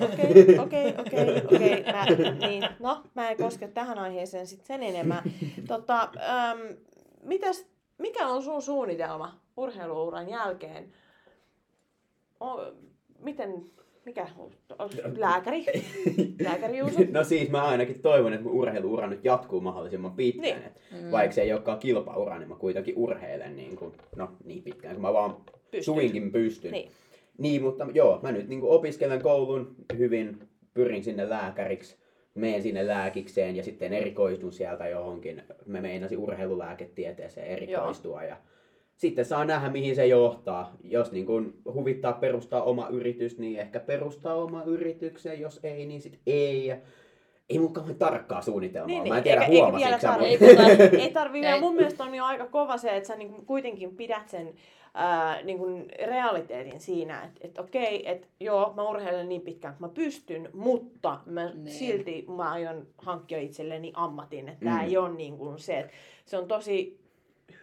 Okei, okei, okei, okei. Mä- Niin, no, mä en koske tähän aiheeseen sit sen enemmän. Tota, äm, mitäs, mikä on sun suunnitelma urheiluuran jälkeen? O, miten, mikä, lääkäri? [laughs] Lääkäri Juuso? No siis mä ainakin toivon, että mun urheiluura nyt jatkuu mahdollisimman pitkään. Niin. Mm. Vaikka se ei olekaan kilpaura, niin mä kuitenkin urheilen niin, kuin, no, niin pitkään kuin mä vaan Pystyt. suinkin pystyn. Niin. Niin, mutta joo, mä nyt niin kuin opiskelen koulun hyvin, pyrin sinne lääkäriksi, menen sinne lääkikseen ja sitten erikoistun sieltä johonkin. Mä meinasin urheilulääketieteeseen erikoistua ja sitten saa nähdä, mihin se johtaa. Jos niin kun huvittaa perustaa oma yritys, niin ehkä perustaa oma yrityksen. Jos ei, niin sitten ei. Ja ei mukaan ole tarkkaa suunnitelmaa. Niin, Mä en niin. tiedä, Eikä- eikä huomasitko vielä sä tarvi- mun- Ei Ei tarvii [laughs] Ei. vielä. Mun mielestä on jo aika kova se, että sä niinku kuitenkin pidät sen ää, niinku realiteetin siinä, että et okei, että joo, mä urheilen niin pitkään kuin mä pystyn, mutta mä Niin. silti mä aion hankkia itselleni ammatin. Että tää Mm. ei ole niinku se, että se on tosi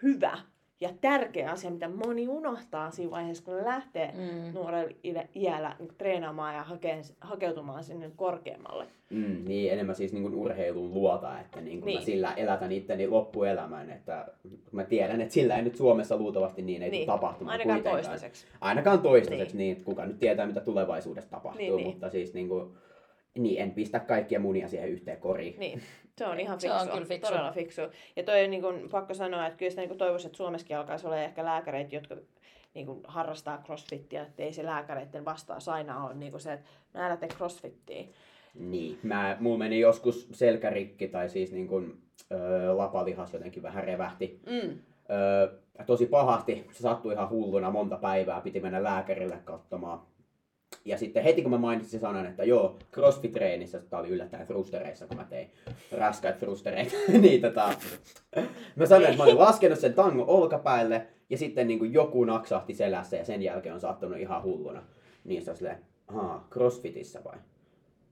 hyvä ja tärkeä asia, mitä moni unohtaa siinä vaiheessa, kun ne lähtee Mm. nuorella iä- iällä niinku treenaamaan ja hakeen, hakeutumaan sinne korkeammalle. Mm, niin, enemmän siis niin kuin urheiluun luota, että niin kuin Niin. mä sillä elätän itteni loppuelämän. Että mä tiedän, että sillä ei nyt Suomessa luultavasti niin ei Niin. niin. tule tapahtumaan Ainakaan kuitenkaan. toistaiseksi. Ainakaan toistaiseksi, Niin. niin. niin kuka nyt tietää, mitä tulevaisuudessa tapahtuu. Niin, niin. Mutta siis niin kuin, niin en pistä kaikkia munia siihen yhteen koriin. Niin, se on ihan Se fiksu. on kyllä fiksu. Todella fiksu. Ja toi on niin kuin, pakko sanoa, että kyllä sitä niin toivoisi, että Suomessakin alkaisi olla ehkä lääkäreitä, jotka niin kuin, harrastaa crossfittiä, että ei se lääkäreiden vastaus aina ole niin kuin se, että mä älä tee crossfittiä. Niin, mä, mulla meni joskus selkärikki tai siis niin kuin, ö, lapalihas jotenkin vähän revähti. Mm. Öö, tosi pahasti, se sattui ihan hulluna monta päivää, piti mennä lääkärille katsomaan. Ja sitten heti kun mä mainitsin sanan, että joo, crossfit-treenissä, tää oli yllättäen frustereissa, kun mä tein raskaat frustereita, [laughs] niin tota, mä sanoin, että mä olin laskenut sen tangon olkapäälle, ja sitten niin kuin joku naksahti selässä, ja sen jälkeen on sattunut ihan hulluna. Niin se on silleen, aah, crossfitissä vai?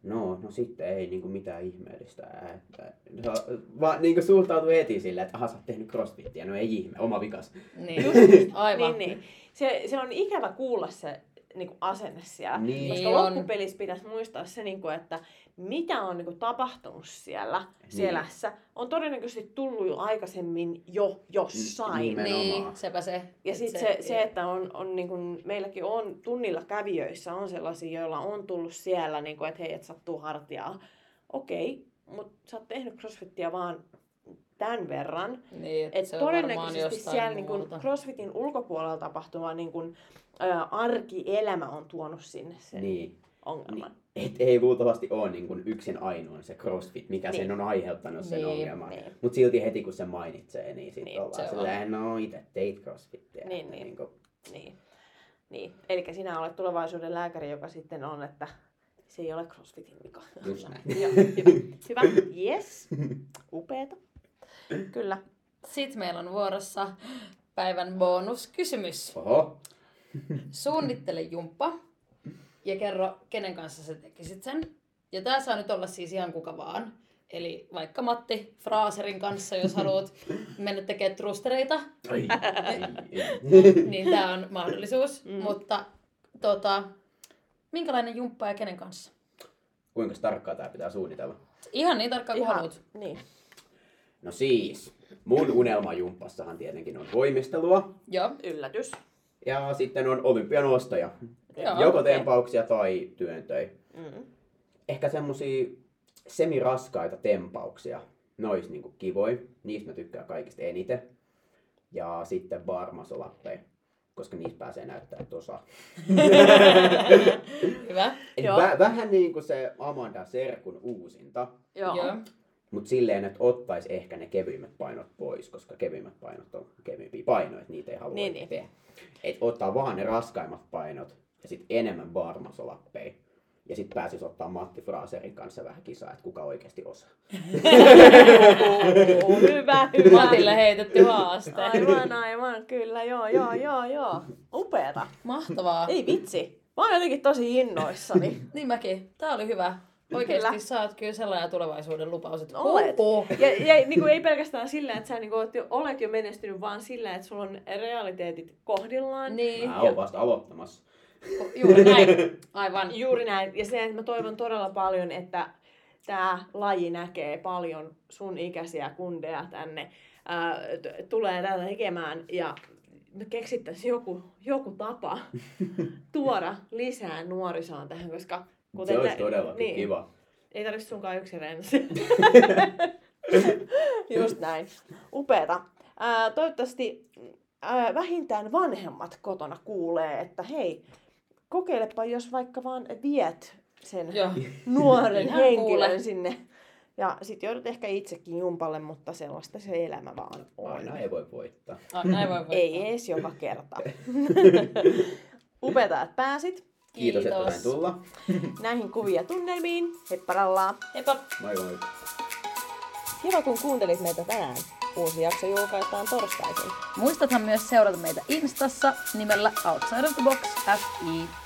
No, no sitten ei niinku mitään ihmeellistä. Että, se vaan niinku suhtautui heti silleen, että aha, sä oot tehnyt crossfittiä. No ei ihme, oma vikas. Niin, Just, just. aivan. Niin, niin. Se, se on ikävä kuulla se, niinku asenne siellä. Niin. Koska Niin on. loppupelissä pitäisi muistaa se, niinku, että mitä on niinku tapahtunut siellä Niin. selässä, on todennäköisesti tullut jo aikaisemmin jo jossain. Niin, Nimenomaan. Niin, sepä se. Ja sitten se, se, että on, on niin kun, meilläkin on tunnilla kävijöissä on sellaisia, joilla on tullut siellä, niin kun, että hei, et sattuu hartiaa. Okei, mutta sä oot tehnyt crossfittiä vaan tämän verran. Niin, et Et se on varmaan todennäköisesti siellä niin kun, muualta. crossfitin ulkopuolella tapahtuva niin kun, ä, arkielämä on tuonut sinne sen Niin. ongelman. Et ei luultavasti ole niin kuin yksin ainoa se CrossFit, mikä Niin. sen on aiheuttanut sen Niin, ongelman. niin. Mutta silti heti kun se mainitsee, niin sitten Niin, niin, ollaan silleen, no itse teit CrossFittiä. Niin, että niin. Niin kuin, Niin. niin. Eli sinä olet tulevaisuuden lääkäri, joka sitten on, että se ei ole crossfitin vika. Just näin. [laughs] Joo, hyvä. hyvä. [laughs] Yes. Upeeta. Kyllä. Sitten meillä on vuorossa päivän bonuskysymys. Oho, Suunnittele jumppa ja kerro, kenen kanssa sä tekisit sen. Ja tää saa nyt olla siis ihan kuka vaan. Eli vaikka Matti Fraaserin kanssa, jos haluat mennä tekemään trustereita, ai, niin tää on mahdollisuus. Mm. Mutta tota, minkälainen jumppa ja kenen kanssa? Kuinka tarkkaa tämä pitää suunnitella? Ihan niin tarkkaan kuin haluat. niin. No siis, mun unelmajumpassahan tietenkin on voimistelua. Joo. Yllätys. Ja sitten on olympianostoja. Joo, Joko okei. tempauksia tai työntöjä. Mm. Ehkä semmosia semiraskaita tempauksia. Ne ois niinku kivoja. Niistä mä tykkään kaikista eniten. Ja sitten barmasolappeja. Koska niistä pääsee näyttää, että osaa. [laughs] Hyvä. Joo. vä- vähän niin kuin se Amanda Serkun uusinta. Joo. Mutta silleen, että ottais ehkä ne kevyimmät painot pois, koska kevyemmät painot on kevyempiä painoja, että niitä ei halua Niin, niin, niin. tehdä. Et ottaa vaan ne raskaimmat painot ja sitten enemmän barmasolappeja. Ja sitten pääsis ottaa Matti Fraserin kanssa vähän kisaa, että kuka oikeasti osaa. [laughs] Hyvä, hyvä. Matille heitetty haaste. Aivan, aivan, kyllä, joo, joo, joo, joo. Upeeta. Mahtavaa. Ei vitsi. Mä oon jotenkin tosi innoissani. Niin mäkin. Tää oli hyvä. Oikeesti Kyllä. sä oot kyllä sellainen tulevaisuuden lupaus, että Olet. oho. Ja, ja niin kuin ei pelkästään sillä, että sä niin kuin, olet jo menestynyt, vaan sillä, että sulla on realiteetit kohdillaan. Niin, Mä oon vasta aloittamassa. juuri näin. [laughs] Aivan. Juuri näin. Ja se, että mä toivon todella paljon, että tämä laji näkee paljon sun ikäisiä kundeja tänne. Ää, t- tulee tätä tekemään ja me keksittäisiin joku, joku tapa [laughs] tuoda lisää nuorisoon tähän, koska se olisi todellakin niin. kiva. Ei tarvitse sunkaan yksin reenata. [laughs] Just näin. Upeeta. Ää, toivottavasti ää, vähintään vanhemmat kotona kuulee, että hei, kokeilepa jos vaikka vaan viet sen Joo. nuoren [laughs] henkilön kuule. sinne. Ja sit joudut ehkä itsekin jumpalle, mutta sellaista se elämä vaan on. Aina ei voi voittaa. Ah, näin voi voittaa. Ei ees joka kerta. [laughs] Upeeta, että pääsit Kiitos, että Kiitos. sain tulla. [laughs] näihin kuvia tunnelmiin. Hepparallaa. Heippa. Moi moi. Kiva kun kuuntelit meitä tänään. Uusi jakso julkaistaan torstaisin. Muistathan myös seurata meitä Instassa nimellä Outside of the Box FI.